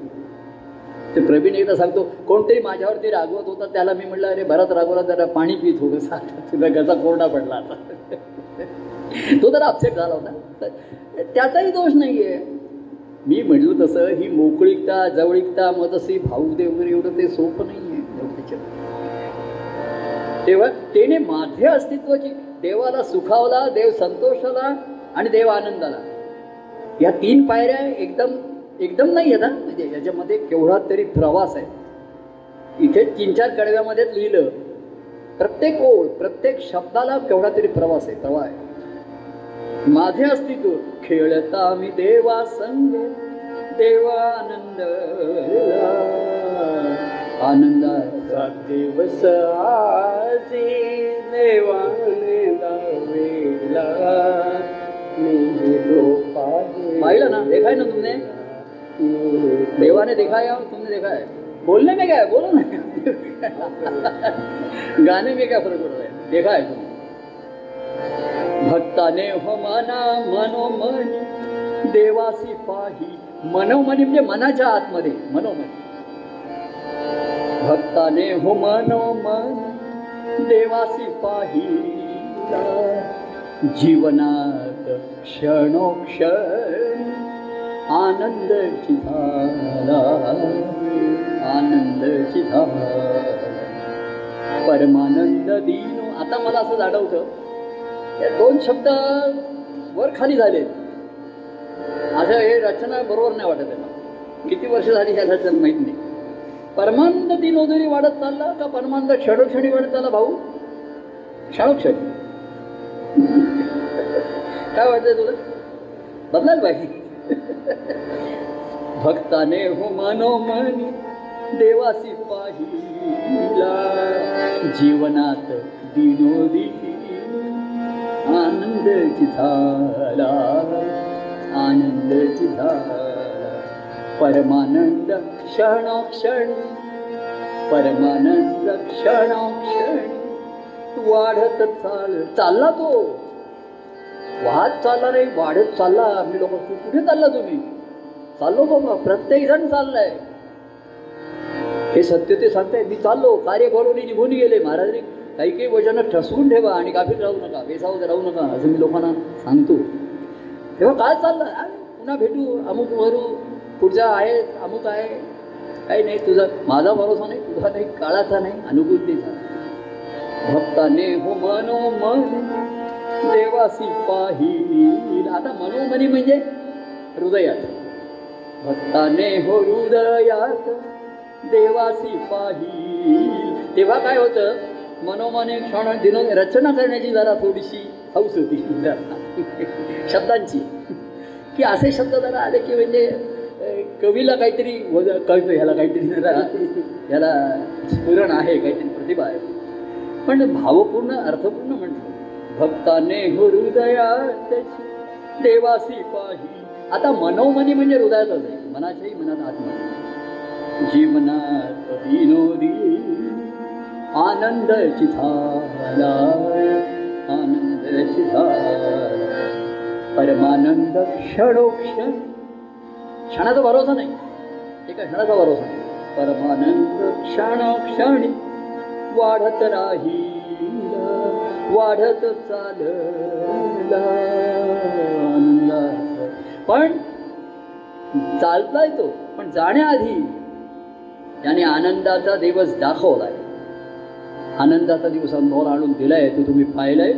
ते प्रवीण एकदा सांगतो कोणतरी माझ्यावरती रागवत होता त्याला मी म्हटलं अरे भरत रागवला जरा पाणी पी थोडंसं तुझा तुला कोरडा पडला आता. [LAUGHS] तो जरा अपसेट झाला होता. त्याचाही दोष नाही आहे मी म्हटलं तसं ही मोकळीकता जवळीकता मदसी भाऊ दे वगैरे एवढं ते सोपं नाही आहे तेव्हा त्याने माझे अस्तित्वाची देवाला सुखावला देव संतोषाला आणि देव आनंदाला. या तीन पायऱ्या एकदम एकदम नाही आहे ना म्हणजे याच्यामध्ये केवढा तरी प्रवास आहे. इथे तीन चार कडव्यामध्येच लिहिलं प्रत्येक ओळ प्रत्येक शब्दाला केवढा तरी प्रवास आहे प्रवाह आहे. माझे अस्तित्व खेळता मी देवा संग देवानंद आनंदाचा दिवस आजी देवाने दावेला मी पाहिलं ना? देखाय ना तुमने? देवाने देखा या तुमने देखा है। बोलने में क्या है? बोलो ना। गाने में क्या फर्क पड़ रहा है? देखा है तुमने? भक्ताने हो मना मनोमन देवासी पाही मनोमनी म्हणजे मनाच्या आतमध्ये मनोमनी. भक्ताने हो मनोमन देवासी पाही जीवनात क्षणोक्षण आनंद झाला आनंद झाला परमानंद दिनो. आता मला असं जाणवतं या दोन शब्द वर खाली झाले. असं हे रचना बरोबर नाही वाटत आहे. किती वर्ष झाली ह्या रचना माहीत नाही. परमानंद दिनोदरी वाढत चालला का परमानंद क्षणोक्षणी वाढत चालला भाऊ? क्षणोक्षणी. [LAUGHS] काय वाटतंय तुला? बदलायला पाहिजे. भक्ताने हो मनोमनी देवासी पाहिला. जीवनात दिनोदी आनंद झाला. आनंद झाला. परमानंद क्षणोक्षण परमानंद क्षणोक्षण. वाढत चाल चालला तो. वाहत चालला नाही वाढत चालला. आम्ही लोक कुठे चालला तुम्ही? चाललो बाबा प्रत्येक जण चाललाय. हे सत्य ते सांगताय मी चाललो. कार्य करून निघून गेले. महाराजांनी काही काही वचनं ठसवून ठेवा आणि गाफील राहू नका बेसावत राहू नका असं मी लोकांना सांगतो. तेव्हा काय चाललं. अरे, पुन्हा भेटू अमुक भरू पुढचा आहे अमुक आहे. काही नाही तुझा माझा भरोसा नाही तुझा नाही काळाचा नाही अनुकूलतेचा भक्ताने हो मनोमन देवासी पाहिल. आता मनोमनी म्हणजे हृदयात. भक्ताने हो हृदयात देवासी पाहिल. तेव्हा काय होतं? मनोमने क्षण दिन रचना करण्याची जरा थोडीशी हौस होती. [LAUGHS] शब्दांची. की असे शब्द जरा आले की म्हणजे कवीला काहीतरी वज कळतं ह्याला काहीतरी जरा ह्याला स्फुरण आहे काहीतरी प्रतिभा आहे. पण भावपूर्ण अर्थपूर्ण म्हणतो भक्ताने हृदयात देवासी पाही. आता मनोमनी म्हणजे हृदयातच आहे मनाच्याही मनात आत्मा. जीवनात विनोदी. आनंद चिथाला आनंद चिथाला परमानंद क्षणोक्षण क्षणाचा भरोसा नाही. एका क्षणाचा भरोसा नाही. परमानंद क्षणोक्षणी. वाढत राही. वाढत चालला. पण चालताय तो पण जाण्याआधी त्याने आनंदाचा दिवस दाखवलाय. आनंदाचा दिवस अनुभवाला आणून दिलाय तो तुम्ही पाहिलाय.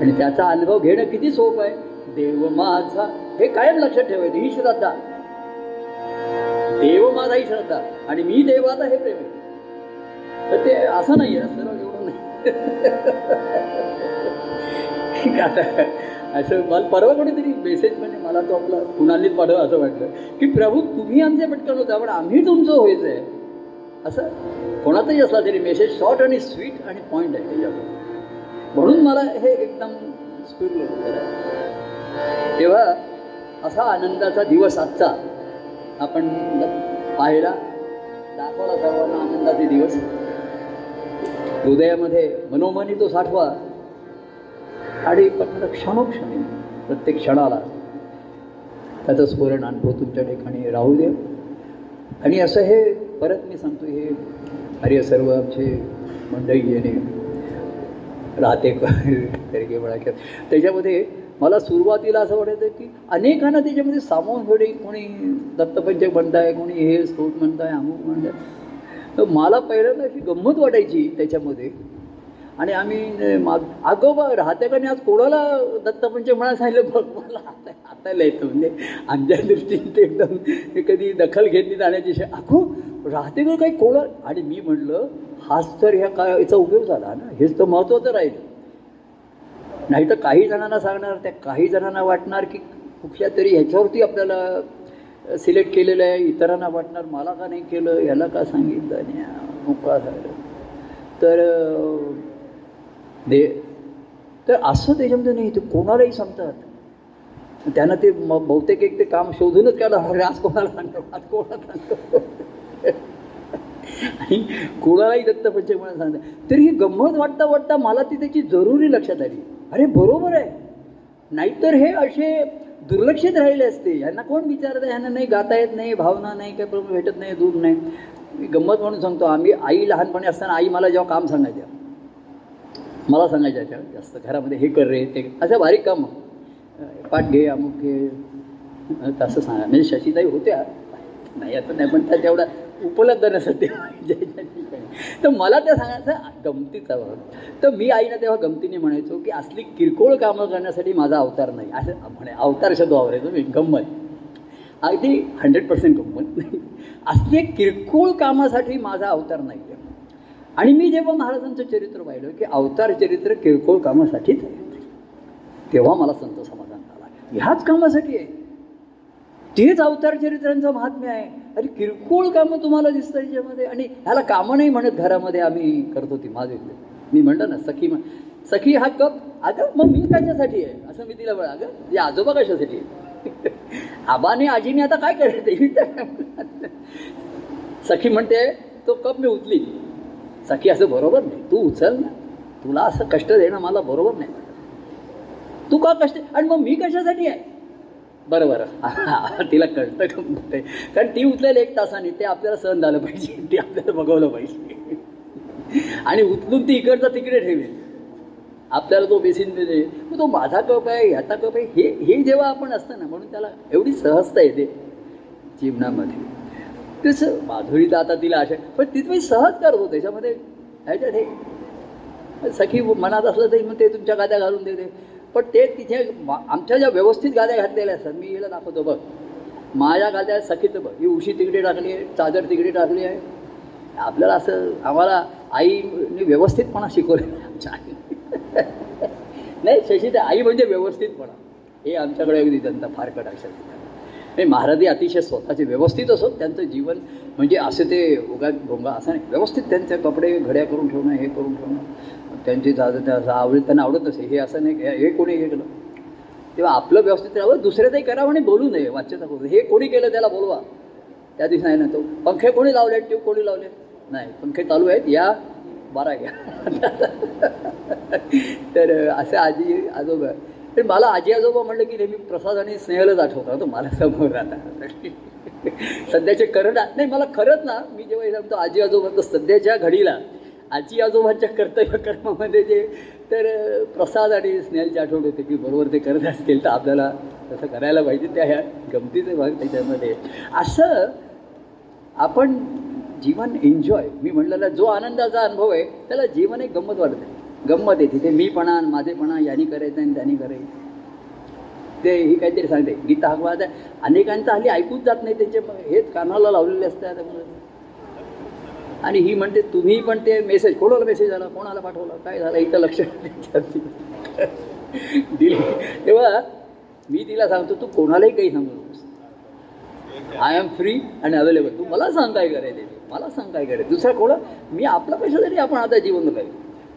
आणि त्याचा अनुभव घेणं किती सोपं आहे. देव माझा हे कायम लक्षात ठेवायचं. ही श्रद्धा. देव माझा ही श्रद्धा. आणि मी देवाचा हे प्रेम आहे. तर ते असं नाही आहे सर्व आता असं मला परवा कुठेतरी मेसेज म्हणजे मला तो आपला कुणालीत पाठव असं वाटलं की प्रभू तुम्ही आमचे पटकन होता पण आम्ही तुमचं व्हायचं आहे असं कोणाचाही असला तरी मेसेज शॉर्ट आणि स्वीट आणि पॉईंट आहे त्याच्यावर. म्हणून मला हे एकदम स्फुरलं तेव्हा असा आनंदाचा दिवस आजचा आपण पाहिला दाखवला सर्वांना आनंदाचे दिवस. हृदयामध्ये मनोमनी तो साठवा. आणि क्षणोक्षणी प्रत्येक क्षणाला त्याचं स्फोरण अनुभव तुमच्या ठिकाणी राहू दे. आणि असं हे परत मी सांगतो हे अरे सर्व आमचे मंडळी येणे राहते करगे बळाक्यात त्याच्यामध्ये मला सुरुवातीला असं वाटायचं की अनेकांना त्याच्यामध्ये सामावून थोडे कोणी दत्तपंचक म्हणताय कोणी हे स्तोट म्हणताय अमुक म्हणताय. तर मला पहिल्यांदा अशी गंमत वाटायची त्याच्यामध्ये. आणि आम्ही माग अगोबा राहतेकाने आज कोणाला दत्तपंच म्हणा सांगितलं? बघ मला हाता हातायला येतं म्हणजे आमच्या दृष्टीने ते एकदम कधी दखल घेतली जाण्याची शे राहते का काही कोणा आणि मी म्हटलं हाच तर ह्या काय याचा उपयोग झाला ना हेच तर महत्त्वाचं राहिलं. नाही तर काही जणांना सांगणार त्या काही जणांना वाटणार की कुठल्या तरी ह्याच्यावरती आपल्याला सिलेक्ट केलेलं आहे इतरांना वाटणार मला का नाही केलं याला का सांगितलं आणि मोकळा झालं? तर दे तर असं त्याच्यामध्ये नाही ते कोणालाही सांगतात. त्यांना ते म- बहुतेक एक ते काम शोधूनच काढा अरे आज कोणाला सांगतो आज कोणाला सांगतो? आणि कोणालाही दत्तपंचक सांगतात. तर ही गंमत वाटता वाटता मला ती त्याची जरुरी लक्षात आली. अरे बरोबर आहे. नाहीतर हे असे दुर्लक्षित राहिले असते. यांना कोण विचारतं ह्यांना यांना नाही गाता येत नाही भावना नाही काही प्रॉब्लेम भेटत नाही दूर नाही. मी गंमत म्हणून सांगतो आम्ही आई लहानपणी असताना आई मला जेव्हा काम सांगायच्या मला सांगायच्या त्या जास्त घरामध्ये हे कर रे ते असं बारीक काम. पाठ घे अमुक घे. तसं सांगा. म्हणजे शशीताई होत्या. नाही आता नाही पण त्या तेवढा उपलब्ध नसत [LAUGHS] तर मला त्या सांगायचं गमतीचा भाग तर मी आईना तेव्हा गमतीने म्हणायचो की असली किरकोळ कामं करण्यासाठी माझा अवतार नाही. असं म्हणे अवतार शब्द वापरायचो मी गंमत. अगदी हंड्रेड पर्सेंट गंमत. नाही [LAUGHS] असली किरकोळ कामासाठी माझा अवतार नाही आहे आणि मी जेव्हा महाराजांचं चरित्र पाहिलं की अवतार चरित्र किरकोळ कामासाठीच आहे तेव्हा मला संत समाधान झाला ह्याच कामासाठी आहे. तेच अवतार चरित्रांचं महात्म्य आहे. अरे किरकोळ कामं तुम्हाला दिसतं याच्यामध्ये. आणि ह्याला कामं नाही म्हणत घरामध्ये आम्ही करतो ती माझे मी म्हणतो ना सखी म्हण सखी हा कप अगं मग मी कशासाठी आहे? असं मी तिला म्हणा अगं म्हणजे आजोबा कशासाठी आहे [LAUGHS] आबाने आजीने आता काय करायचं [LAUGHS] सखी म्हणते तो कप मी उचली सखी असं बरोबर नाही. तू उचल ना. तुला असं कष्ट देणं मला बरोबर नाही. तू का कष्ट आणि मग मी कशासाठी आहे? बरं बरं [LAUGHS] तिला कळतं का म्हणते कारण ती उचलेल एक तासाने ते आपल्याला सहन झालं पाहिजे. [LAUGHS] ते आपल्याला बघवलं पाहिजे. [LAUGHS] आणि उचलून ती इकडचा तिकडे ठेवेल. आपल्याला तो बेसिन देते. मग तो माझा कप आहे ह्याचा कप आहे हे हे जेव्हा आपण असतं ना म्हणून त्याला एवढी सहजता येते जीवनामध्ये. तसं माधुरी तर आता तिला अशा पण तिथं सहज करतो त्याच्यामध्ये ह्याच्यात हे. सखी मनात असलं तरी मग ते तुमच्या गाद्या घालून देते. पण ते तिथे आमच्या ज्या व्यवस्थित गाद्या घातलेल्या असतात मी हिला दाखवतो बघ. माझ्या गाद्या सखीचं बघ ही उशी तिकडे टाकली आहे चादर तिकडे टाकली आहे. आपल्याला असं आम्हाला आईने व्यवस्थितपणा शिकवलं आमच्या आई नाही शशी ते आई म्हणजे व्यवस्थितपणा. हे आमच्याकडे अगदी त्यांचा फार कटाक्षात नाही महाराजी अतिशय स्वतःचे व्यवस्थित असो त्यांचं जीवन म्हणजे असे ते उगा भोंगा असं नाही. व्यवस्थित त्यांचे कपडे घड्या करून ठेवणं हे करून ठेवणं. त्यांची जात त्या असं आवडत त्यांना आवडत असे हे असं नाही हे हे कोणी हे केलं. तेव्हा आपलं व्यवस्थित राहावं दुसऱ्याचंही करावं आणि बोलू नये. वाच्यता करू हे कोणी केलं त्याला बोलवा. त्या दिवशी नाही ना तो. पंखे कोणी लावले ट्यूब कोणी लावले नाही. पंखे चालू आहेत. या बारा घ्या. [LAUGHS] तर असे आजी आजोबा. तर मला आजी आजोबा म्हणलं की नेहमी प्रसाद आणि स्नेहलच आठवतं. तो मला समोर आता. [LAUGHS] सध्याचे करंट नाही मला खरंच ना मी जेव्हा हे सांगतो आजी आजोबा तर सध्याच्या घडीला आजी आजोबांच्या कर्तव्य कर्मामध्ये जे तर प्रसाद आणि स्नेहलची आठवण होते की बरोबर ते करत असतील तर आपल्याला तसं करायला पाहिजे त्या ह्या गमतीचे भाग त्याच्यामध्ये. असं आपण जीवन एन्जॉय मी म्हणलेला जो आनंदाचा अनुभव आहे त्याला जीवन एक गंमत वाटते. गंमत आहे तिथे मीपणा माझेपणा यांनी करायचं आणि त्यांनी करायचं. ते ही काहीतरी सांगते. गीता हकवाद अनेकांचा हल्ली ऐकूच जात नाही त्यांचे हेच कानाला लावलेले असतात. आणि ही म्हणते तुम्ही पण ते मेसेज कोणाला मेसेज आला कोणाला पाठवला? काय झालं? इथं लक्ष दिली. तेव्हा मी तिला सांगतो तू कोणालाही काही सांगू नकोस. आय एम फ्री आणि अवेलेबल तू मला सांग काय करायचं ते. मला सांग काय करायचं दुसरा कोणा? मी आपला कशासाठी आपण आता जीवन पाहिजे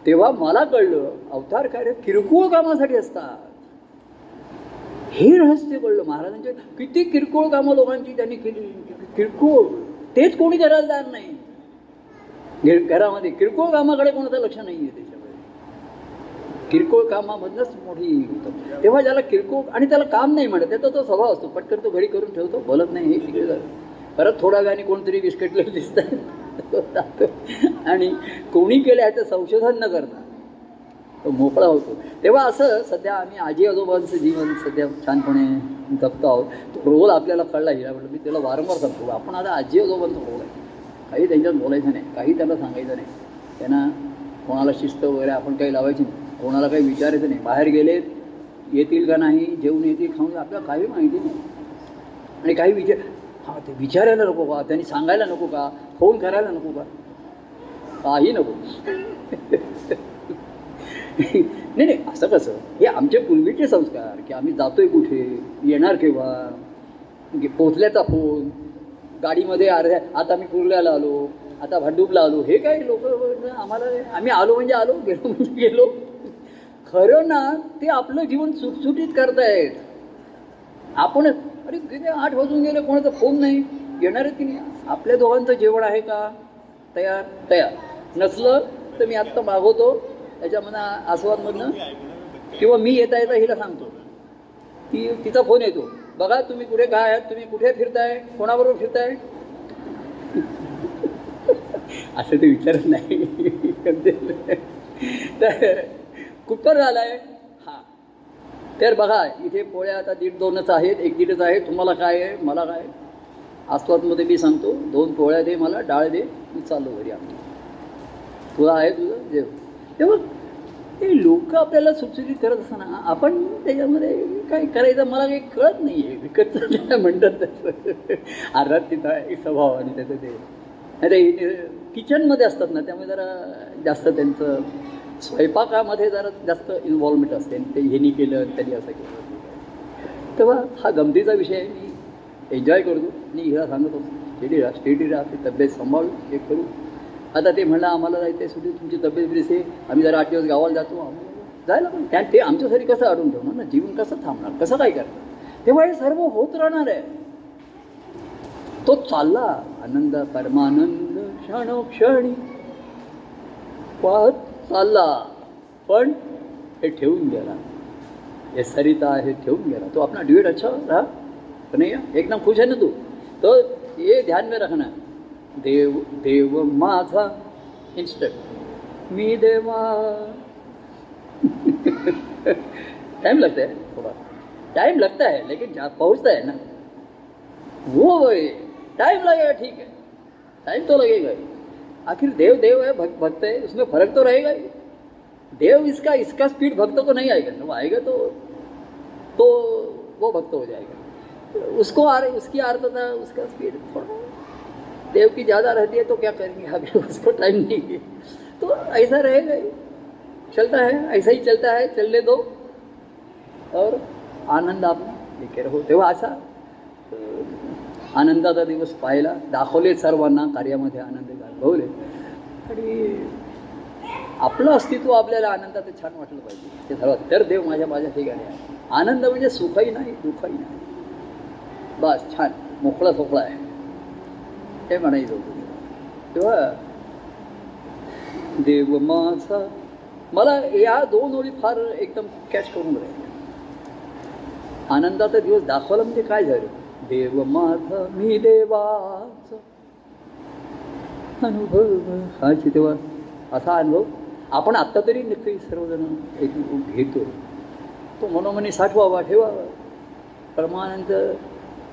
तेव्हा मला कळलं अवतार कार्य किरकोळ कामासाठी असतात. हे रहस्य कळलं महाराजांचे किती किरकोळ कामं लोकांची त्यांनी केली. किरकोळ. तेच कोणी करायला जाणार नाही. घरामध्ये किरकोळ कामाकडे कोणाचं लक्ष नाही आहे त्याच्यामध्ये. किरकोळ कामामधनंच मोठी होतं तेव्हा ज्याला किरकोळ आणि त्याला काम नाही म्हणत त्याचा तो स्वभाव असतो. पटकन तो घडी करून ठेवतो बोलत नाही हे तिकडे झालं परत थोड्या वेळाने कोणतरी बिस्किटलं दिसतात. [LAUGHS] आणि कोणी केलं ह्याचं संशोधन न करता तो मोकळा होतो. तेव्हा असं सध्या आम्ही आजी आजोबांचं जीवन सध्या छानपणे जपतो आहोत. तो रोल आपल्याला कळला हिला म्हटलं मी त्याला वारंवार सांगतो. आपण आता आजी आजोबांचा रोल आहे. काही त्यांच्यात बोलायचं नाही काही त्यांना सांगायचं नाही. त्यांना कोणाला शिस्त वगैरे आपण काही लावायची नाही. कोणाला काही विचारायचं नाही. बाहेर गेले येतील का नाही जेवून येतील खाऊन आपल्याला काही माहिती नाही. आणि काही विचार हां ते विचारायला नको का? त्यांनी सांगायला नको का? फोन करायला नको का? काही नको. नाही नाही असं कसं? हे आमचे पूर्वीचे संस्कार की आम्ही जातोय कुठे येणार केव्हा? पोचल्याचा फोन गाडीमध्ये अर्ध्या आता मी कुर्ल्याला आलो आता भांडूपला आलो. हे काही लोक आम्हाला आम्ही आलो म्हणजे आलो गेलो म्हणजे गेलो. खरं ना ते आपलं जीवन सुटसुटीत करतायत. आपण अरे किती आठ वाजून गेले कोणाचा फोन नाही. येणार आहे की नाही? आपल्या दोघांचं जेवण आहे का? तयार? तयार. नसलं तर मी आत्ता मागवतो. त्याच्यामधनं आस्वादमधनं. किंवा मी येता येता हिला सांगतो. ती तिचा फोन येतो. बघा तुम्ही कुठे काय आहात? तुम्ही कुठे फिरताय? कोणाबरोबर फिरताय? असं ते विचारत नाही. तर कुठं झालाय. हा. तर बघा इथे पोळ्या आता दीड दोनच आहेत एक दीडच आहे तुम्हाला काय आहे? मला काय? आस्वादमध्ये मी सांगतो. दोन पोळ्या दे मला डाळ दे. मी चाललो घरी आम्ही. तुला आहे तुझं? जेव. तेव्हा ते लोक आपल्याला सुटसुटीत करत असताना आपण त्याच्यामध्ये काय करायचं मला काही कळत नाही आहे विकत ज्याला म्हणतात त्याचं. अर्धात तिथं स्वभाव आणि त्याचं ते. नाही ते किचनमध्ये असतात ना त्यामुळे जरा जास्त त्यांचं स्वयंपाकामध्ये जरा जास्त इन्व्हॉल्वमेंट असते. आणि ते ह्यांनी केलं त्यांनी असं केलं. तेव्हा हा गमतीचा विषय आहे. मी एन्जॉय करतो. आणि हिला सांगत होतो स्टेडी राहा स्टेडी राहा ती तब्येत सांभाळू हे करू. आता ते म्हणलं आम्हाला जायचं आहे सुटी तुमची तब्येत बिरसे आम्ही जरा आठ दिवस गावाला जातो जायला पण त्या ते आमच्यासाठी कसं अडून ठेवणार ना? जीवन कसं थांबणार? कसं काय करणार? तेव्हा हे सर्व होत राहणार आहे. तो चालला आनंद परमानंद क्षणोक्षणी पाहत चालला. पण हे ठेवून गेला. हे सरिता हे ठेवून गेला. तो अपना ड्युएट अच्छा रहा कन्हैया एकदम खुश है ना तू? तो ये ध्यान में रखना. देव देव माझा इंस्टेंट मी देवा. [LAUGHS] टाइम लगता है थोड़ा. टाइम लगता है, लेकिन जहाँ पहुँचता है ना, वो टाइम लगेगा, ठीक है. टाइम तो लगेगा ही. आखिर देव देव है, भक्त भक्त है, उसमें फ़र्क तो रहेगा ही. देव इसका इसका स्पीड भक्तों को नहीं आएगा. वो आएगा तो तो वो भक्त हो जाएगा. उसको आ रही उसकी आर्तता, उसका स्पीड थोड़ा देव की ज़्यादा रहती है तो क्या करेंगे? अभी उसको टाइम नहीं है। तो ऐसा रहेगा ही। चलता है ऐसा ही चलता है चलने दो। और आनंद आपण लेके रहो तेव्हा असा आनंदाचा दिवस पाहिला। दाखवले सर्वांना कार्यामध्ये आनंद अनुभवले आणि आपलं अस्तित्व आपल्याला आनंदात छान वाटलं पाहिजे. ते सर्वात तर देव माझ्या माझ्या ठिकाणी आहे. आनंद म्हणजे सुखही नाही दुःखही नाही. बस छान. मोकळा सोकळा आहे. हे म्हणायचं होतं? तेव्हा देव माझा मला या दोन ओळी फार एकदम कॅच करून राहिल्या आनंदाचा दिवस दाखवला म्हणजे काय झालं? देव माझा मी देवाचा अनुभव. हाची तेव्हा असा अनुभव आपण आत्ता तरी नक्की सर्वजण एक घेतो. तो मनोमनी साठवावा ठेवावा. परमानंद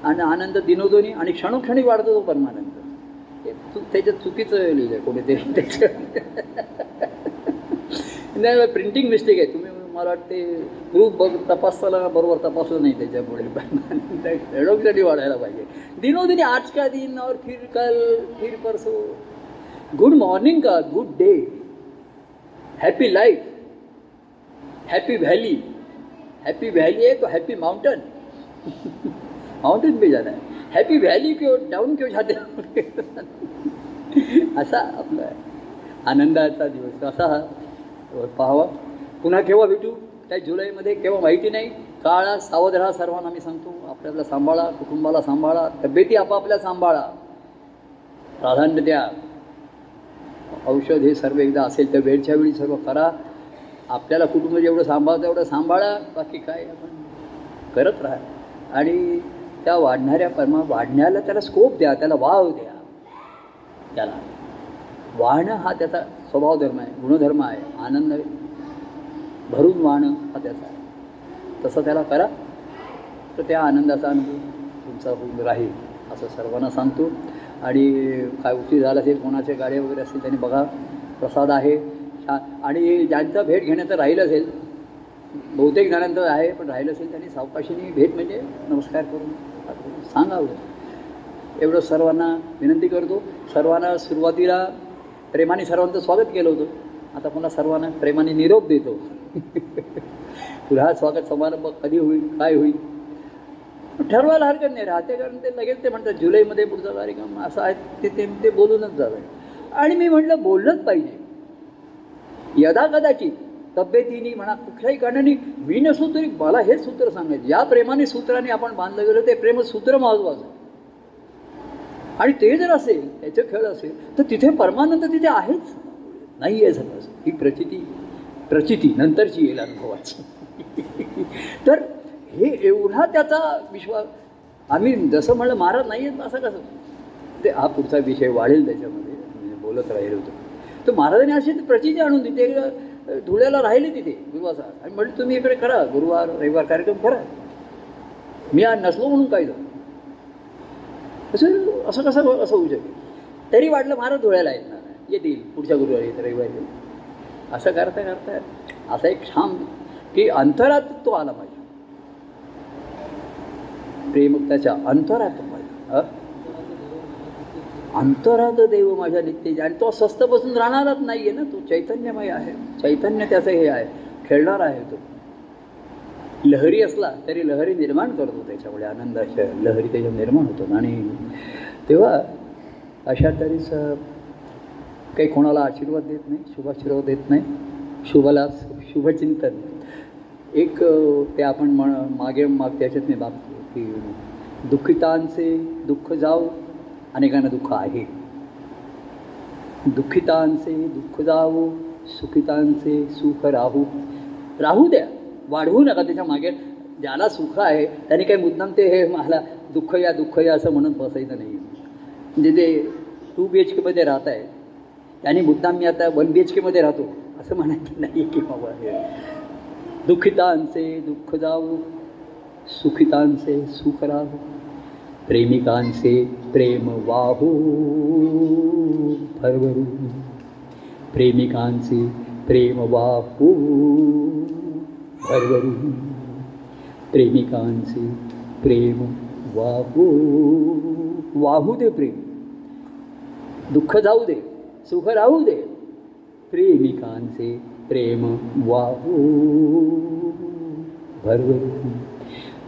आणि आनंद दिनोदोनी आणि क्षणोक्षणी वाढतो तो परमानंद. त्याच्यात चुकीचं लिहिलं आहे कोणी [LAUGHS] ते नाही प्रिंटिंग मिस्टेक आहे. तुम्ही मला वाटते प्रूफ बघ तपासताना बरोबर तपासलं नाही त्याच्यामुळे. [LAUGHS] क्षणोक्षणी वाढायला पाहिजे. दिनोदिनी आज का दिन और फिर कल फिर परसो. गुड मॉर्निंग का? Good day happy life happy valley happy valley है तो हैप्पी माउंटेन माउंटेन पे जाना है. हैप्पी व्हॅली क्यों डाऊन क्यों जाते असा आपला आनंदाचा दिवस. असा हा पाहावा. पुन्हा केव्हा भेटू? त्या जुलैमध्ये केव्हा माहिती नाही. काळा सावध राहा सर्वांना मी सांगतो. आपल्याला सांभाळा कुटुंबाला सांभाळा. तब्येती आपापल्या सांभाळा. प्राधान्य द्या. औषध हे सर्व एकदा असेल तर वेळच्या वेळी सर्व करा. आपल्याला कुटुंब जेवढं सांभाळतं तेवढं सांभाळा. बाकी काय आपण करत राहा. आणि त्या वाढणाऱ्या परमा वाढण्याला त्याला स्कोप द्या त्याला वाव द्या. त्याला. वाहणं हा त्याचा स्वभाव धर्म आहे गुणधर्म आहे आनंद भरून वाहणं हा त्याचा आहे. तसं त्याला करा तर त्या आनंदाचा अनुभव तुमचा होऊन राहील असं सर्वांना सांगतो. आणि काय उशीर झाला असेल कोणाचे गाड्या वगैरे असतील त्यांनी बघा. प्रसाद आहे. छान आणि ज्यांचा भेट घेण्याचं राहिलं असेल बहुतेक जणांचं आहे पण राहिलं असेल त्यांनी सावकाशीने भेट म्हणजे नमस्कार करून सांगावं. एवढं सर्वांना विनंती करतो. सर्वांना सुरुवातीला प्रेमाने सर्वांचं स्वागत केलं होतं. आता पुन्हा सर्वांना प्रेमाने निरोप देतो. [LAUGHS] पुन्हा स्वागत समारंभ कधी होईल काय होईल? ठरवायला हरकत नाही. राहते कारण ते लगेच ते म्हणतात जुलैमध्ये पुढचा कार्यक्रम असा आहे ते ते ते बोलूनच जावं. आणि मी म्हटलं बोललंच पाहिजे. यदा कदाचित तब्येतीने म्हणा कुठल्याही कारणाने मी नसू तरी मला हेच सूत्र सांगायचं. या प्रेमाने सूत्राने आपण बांधलं गेलं ते प्रेमसूत्र महत्वाचं आणि ते जर असेल त्याचं खेळ असेल तर तिथे परमानंद तिथे आहेच. नाही आहे सगळं. ही प्रचिती प्रचिती नंतरची येईल अनुभवाची. [LAUGHS] तर हे एवढा त्याचा विश्वास. आम्ही जसं म्हणलं महाराज नाही आहेत असं कसं? ते हा पुढचा विषय वाढेल त्याच्यामध्ये. म्हणजे बोलत राहिलो होतो. तर महाराजांनी अशी प्रचिती आणून दिली. धुळ्याला राहिले तिथे विवासात आणि म्हटलं तुम्ही इकडे करा गुरुवार रविवार कार्यक्रम करा. मी आज नसलो म्हणून काय झालं? असं असं कसं असं होऊ शकेल तरी वाटलं महाराज धुळ्याला येणार नाही. येतील पुढच्या गुरुवारी येत रविवारी असं करता करता असा एक छान की अंतरात तो आला पाहिजे. प्रेम त्याच्या अंतरात पाहिजे अंतरात देव माझ्या नित्य आणि तो स्वस्त बसून राहणारच नाही आहे ना तो. चैतन्यमय आहे. चैतन्य त्याचं हे आहे. खेळणार आहे तो. लहरी असला तरी लहरी निर्माण करतो त्याच्यामुळे आनंदाच्या लहरी त्याच्या निर्माण होतो. आणि तेव्हा अशा स काही कोणाला आशीर्वाद देत नाही शुभाशीर्वाद देत नाही शुभाला शुभचिंतन. एक ते आपण म्हण मागे माग त्याच्यात मी बाबतो की दुःखितांचे दुःख जाऊ अनेकांना दुःख आहे. दुःखितांचे दुःख जावो सुखितांचे सुख राहू. राहू द्या वाढवू नका त्याच्यामागे. ज्याला सुख आहे त्याने काही मुद्दाम ते हे मला दुःख या दुःख या असं म्हणत बसायचं नाही. म्हणजे ते टू बी एच केमध्ये राहत आहे त्याने मुद्दाम मी आता वन बी एच केमध्ये राहतो असं म्हणायचं नाही की बाबा हे. दुःखितांचे दुःख जाऊ सुखितांचे सुख राहू. प्रेमिकांचे प्रेम वाहू भरभरू. प्रेमिकांचे प्रेम वाहू भरभरू. प्रेमिकांचे प्रेम वाहू वाहू दे प्रेम. दुःख जाऊ दे सुख राहू दे. प्रेमिकांचे प्रेम वाहू भरभरू.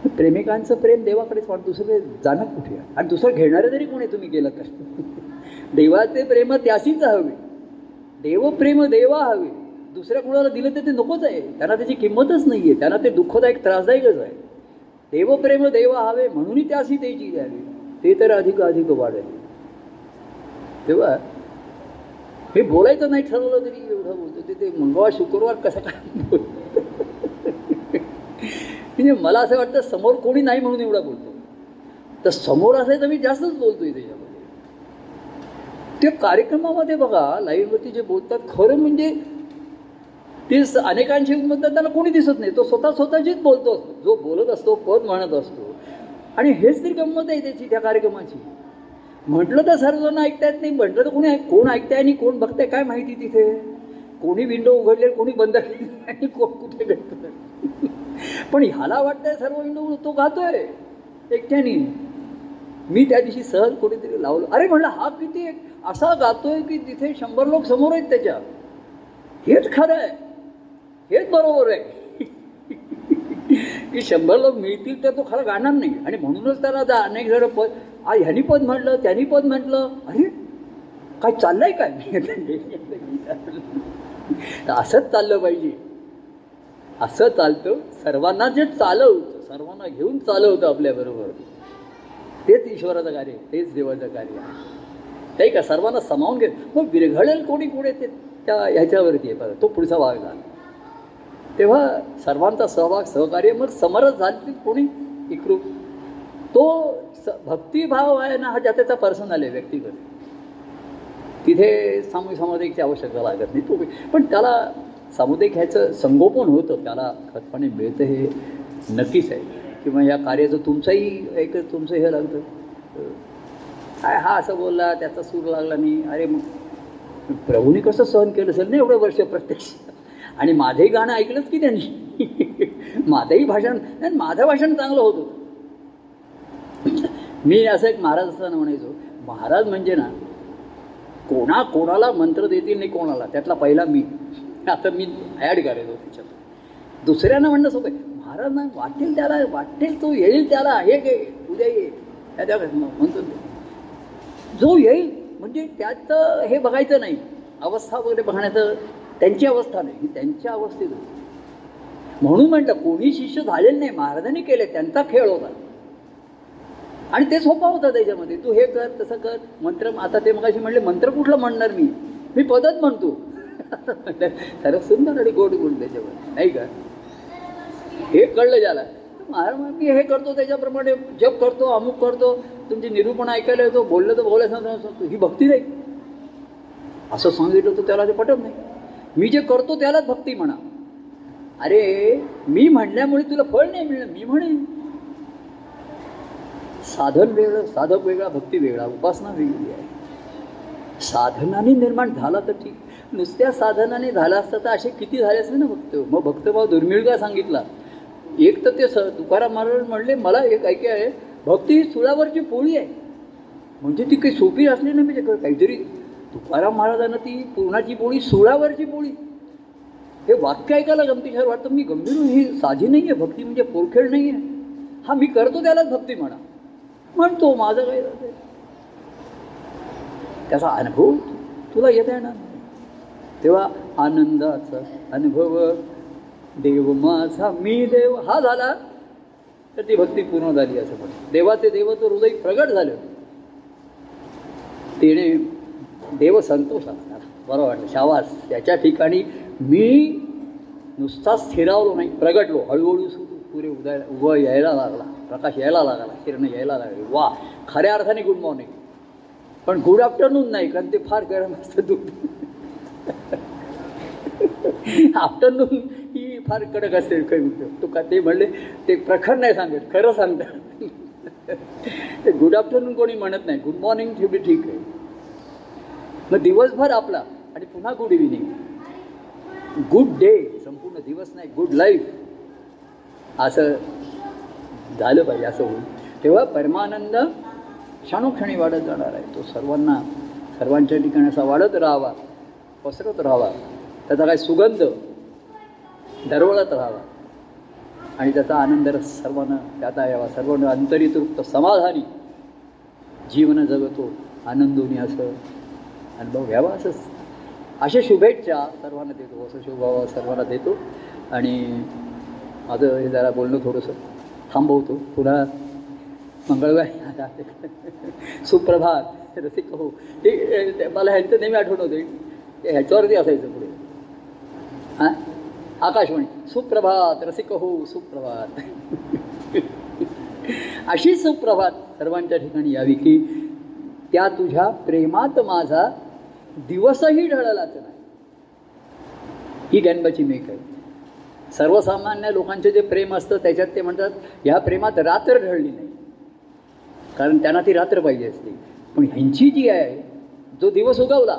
प्रेमिकांचं प्रेम देवाकडेच वाटतं दुसरं जाणं कुठे? आणि दुसरं घेणारं तरी कोणी तुम्ही गेलं तर. [LAUGHS] देवाचे प्रेम त्याशीच हवे. देवप्रेम देवा हवे. दुसऱ्या कुणाला दिलं तर ते नकोच आहे. त्यांना त्याची किंमतच नाही आहे त्यांना ते दुःखदायक त्रासदायकच आहे. देवप्रेम देवा हवे म्हणूनही त्याशी त्याची द्यावी ते तर अधिक अधिक वाढेल. तेव्हा हे बोलायचं नाही ठरवलं तरी एवढं बोलतो. ते ते मंगळवार शुक्रवार कसं काय बोलतो? म्हणजे मला असं वाटतं समोर कोणी नाही म्हणून एवढा बोलतो. तर समोर असेल तर मी जास्तच बोलतोय त्याच्यामध्ये. ते कार्यक्रमामध्ये बघा लाईव्हवरती जे बोलतात खरं म्हणजे ते अनेकांशी म्हणतात त्याला कोणी दिसत नाही. तो स्वतः स्वतःचीच बोलतो असतो. जो बोलत असतो पद म्हणत असतो. आणि हेच तरी गंमत आहे त्याची त्या कार्यक्रमाची. म्हटलं तर सर्वजण ऐकतायत नाही म्हटलं तर कोणी कोण ऐकताय आणि कोण बघताय काय माहिती तिथे? कोणी विंडो उघडले कोणी बंद केली आणि कोण कुठे भेटतं पण ह्याला वाटतंय सर्व हिंदू तो गातोय एकट्याने. मी त्या दिवशी सहज कुठेतरी लावलं. अरे म्हणलं हा किती एक असा गातोय की तिथे शंभर लोक समोर आहेत त्याच्या. हेच खरं आहे. हेच बरोबर आहे. [LAUGHS] की शंभर लोक मिळतील तर तो खरं गाणार नाही. आणि म्हणूनच त्याला आता अनेक जण पद आ ह्यानी पद म्हटलं त्यांनी पद म्हटलं. अरे काय चाललंय काय? [LAUGHS] असंच चाललं पाहिजे. असं चालतं सर्वांना जे चालवतं सर्वांना घेऊन चालवतं आपल्याबरोबर तेच ईश्वराचं कार्य तेच देवाचं कार्य आहे. का? सर्वांना समावून घे मग विरघळेल कोणी कोणी ते त्या ह्याच्यावरती आहे तो पुढचा भाग झाला. तेव्हा सर्वांचा सहभाग सहकार्य मग समरस झाली कोणी? इकरूप तो स भक्तिभाव आहे ना हा ज्याचा पर्सनल आहे व्यक्तिगत. तिथे सामूहिक समाजाची आवश्यकता लागत नाही तो पण त्याला सामुदायिक ह्याचं संगोपन होतं त्याला खतपणे मिळतं हे नक्कीच आहे. किंवा या कार्याचं तुमचंही एक तुमचं हे लागतं. काय हा असं बोलला त्याचा सूर लागला नाही अरे मग प्रभूने कसं सहन केलं असेल ना एवढं वर्ष प्रत्यक्ष? आणि माझंही गाणं ऐकलंच की त्यांनी? [LAUGHS] माझंही भाषण नाही माझं भाषण चांगलं होतं. मी असं एक महाराज असताना म्हणायचो महाराज म्हणजे ना कोणा कोणाला मंत्र देतील नाही कोणाला? त्यातला पहिला मी. आता मी ॲड करायचो त्याच्यात दुसऱ्यांना म्हणणं सोपं महाराज ना वाटेल त्याला वाटेल तो येईल त्याला. हे गे उद्या ये. म्हणतो जो येईल म्हणजे त्यात हे बघायचं नाही. अवस्था वगैरे बघण्याचं त्यांची अवस्था नाही. ही त्यांच्या अवस्थेत होती. म्हणून म्हटलं कोणी शिष्य झालेलं नाही. महाराजांनी केले त्यांचा खेळ होता. आणि ते सोपा होता त्याच्यामध्ये. तू हे कर तसं कर. मंत्र आता ते मगाशी म्हणले मंत्र कुठलं म्हणणार मी? मी पदच म्हणतो. [LAUGHS] सर्व सुंदर आणि गोड गुण त्याच्यावर. नाही का? हे कळलं ज्याला. महाराज मी हे करतो त्याच्याप्रमाणे जप करतो अमुक करतो. तुमचे निरूपण ऐकायला येतो बोललं तर बोलायचं सांगतो ही भक्ती नाही. असं सांगितलं तर त्याला ते पटत नाही. मी जे करतो त्यालाच भक्ती म्हणा. अरे मी म्हणल्यामुळे तुला फळ नाही मिळणार. मी म्हणेन. साधन वेगळं साधक वेगळा भक्ती वेगळा उपासना वेगळी आहे. साधनाने निर्माण झाला तर ठीक. नुसत्या साधनाने झाला असता तर असे किती झाले असते ना भक्त मग भक्तभाव दुर्मिळ का सांगितला? एक तर ते स तुकाराम महाराज म्हणले मला एक ऐके आहे भक्ती ही सुळावरची पोळी आहे. म्हणजे ती काही सोपी असली नाही म्हणजे काहीतरी तुकाराम महाराजांना ती पूर्णाची पोळी सुळावरची पोळी. हे वाक्य ऐकायला गमतीशार वाटतं. मी गंभीर ही साधी नाही आहे भक्ती म्हणजे पोरखेळ नाही आहे हा मी करतो त्यालाच भक्ती म्हणा. म्हणतो माझं काय त्याचा अनुभव तुला येता येणार नाही. तेव्हा आनंदाचा अनुभव. देव माझा मी देव. हा झाला. तर ती भक्ती पूर्ण झाली असं म्हणतो देवाचे देवाचं हृदय प्रगट झालं. तिने देव संतोष असणार बरं वाटलं. शावास त्याच्या ठिकाणी मी नुसता स्थिरावलो नाही. प्रगटलो. हळूहळू सुरू. पुरे उदय उभं यायला लागला. प्रकाश यायला लागला. किरण यायला लागली. वा! खऱ्या अर्थाने गुड मॉर्निंग. पण गुड आफ्टरनून नाही. कारण ते फार गरम असतं दूध. आफ्टरनून ही फार कडक असते काही तो का ते म्हणले ते प्रखर नाही सांगत खरं सांगतात. ते गुड आफ्टरनून कोणी म्हणत नाही. गुड मॉर्निंग ठेवली ठीक आहे. मग दिवसभर आपला आणि पुन्हा गुड इव्हिनिंग गुड डे संपूर्ण दिवस नाही गुड लाईफ असं झालं पाहिजे असं होईल. तेव्हा परमानंद क्षणोक्षणी वाढत जाणार आहे. तो सर्वांना सर्वांच्या ठिकाणी असा वाढत राहावा. पसरत राहावा. त्याचा काय सुगंध दरवळत राहावा. आणि त्याचा आनंद रस सर्वांना त्याता यावा. सर्वांना अंतरितृप्त समाधानी जीवन जगतो आनंदोनी असं अनुभव घ्यावा असंच अशा शुभेच्छा सर्वांना देतो. असं शुभावा सर्वांना देतो. आणि माझं हे जरा बोलणं थोडंसं थांबवतो. पुन्हा मंगळवारी सुप्रभात. रसिक हो ते ते मला ह्यांचं नेहमी आठवण होते. ते ह्याच्यावरती असायचं पुढे. हां? आकाशवाणी. सुप्रभात रसिक हो सुप्रभात. [LAUGHS] अशी सुप्रभात सर्वांच्या ठिकाणी यावी की त्या तुझ्या प्रेमात माझा दिवसही ढळलाच नाही. ही गणबाची मेक आहे. सर्वसामान्य लोकांचे जे प्रेम असतं त्याच्यात ते म्हणतात ह्या प्रेमात रात्र ढळली नाही. कारण त्यांना ती रात्र पाहिजे असते. पण ह्यांची जी आहे जो दिवस उगवला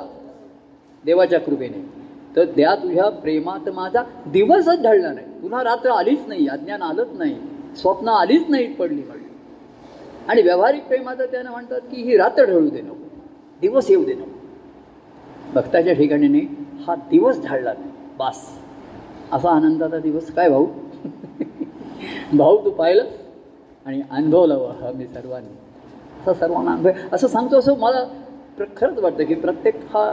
देवाच्या कृपेने. तर त्या तुझ्या प्रेमात माझा दिवसच ढळला नाही पुन्हा रात्र आलीच नाही अज्ञान आलंच नाही स्वप्न आलीच नाहीत पडली पडली आणि व्यावहारिक प्रेमाचं त्यानं म्हणतात की ही रात्र ढळू दे नको दिवस येऊ दे नको. भक्ताच्या ठिकाणी नाही हा दिवस ढळला नाही. बास. असा आनंदाचा दिवस काय भाऊ? [LAUGHS] भाऊ तू पाहिलं आणि अनुभवलं हा मी सर्वांनी. असं सर्वांना अनुभव असं सांगतो असं मला खरंच वाटतं की प्रत्येक हा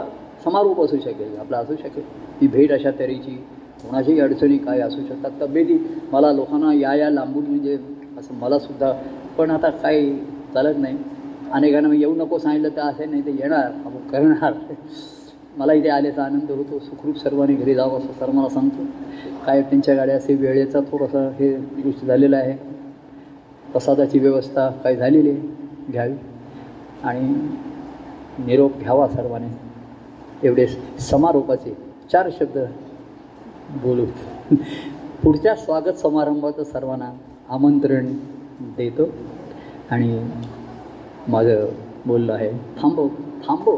समारोप असू शकेल आपला असू शकेल. ही भेट अशा तऱ्हेची कोणाच्याही अडचणी काय असू शकतात. तब्येती मला लोकांना या या लांबून म्हणजे असं मलासुद्धा पण आता काही चालत नाही. अनेकांना मी येऊ नको सांगितलं तर असे नाही ते येणार आपण करणार. मला इथे आल्याचा आनंद होतो. सुखरूप सर्वांनी घरी जावं असं सर मला सांगतो. काय त्यांच्या गाड्या असे वेळेचा थोडासा हे गोष्ट झालेला आहे. प्रसादाची व्यवस्था काय झालेली आहे घ्यावी. आणि निरोप घ्यावा सर्वांनी. एवढे समारोपाचे चार शब्द बोलू. पुढच्या स्वागत समारंभाचं सर्वांना आमंत्रण देतो. आणि माझं बोललं आहे थांबव थांबव.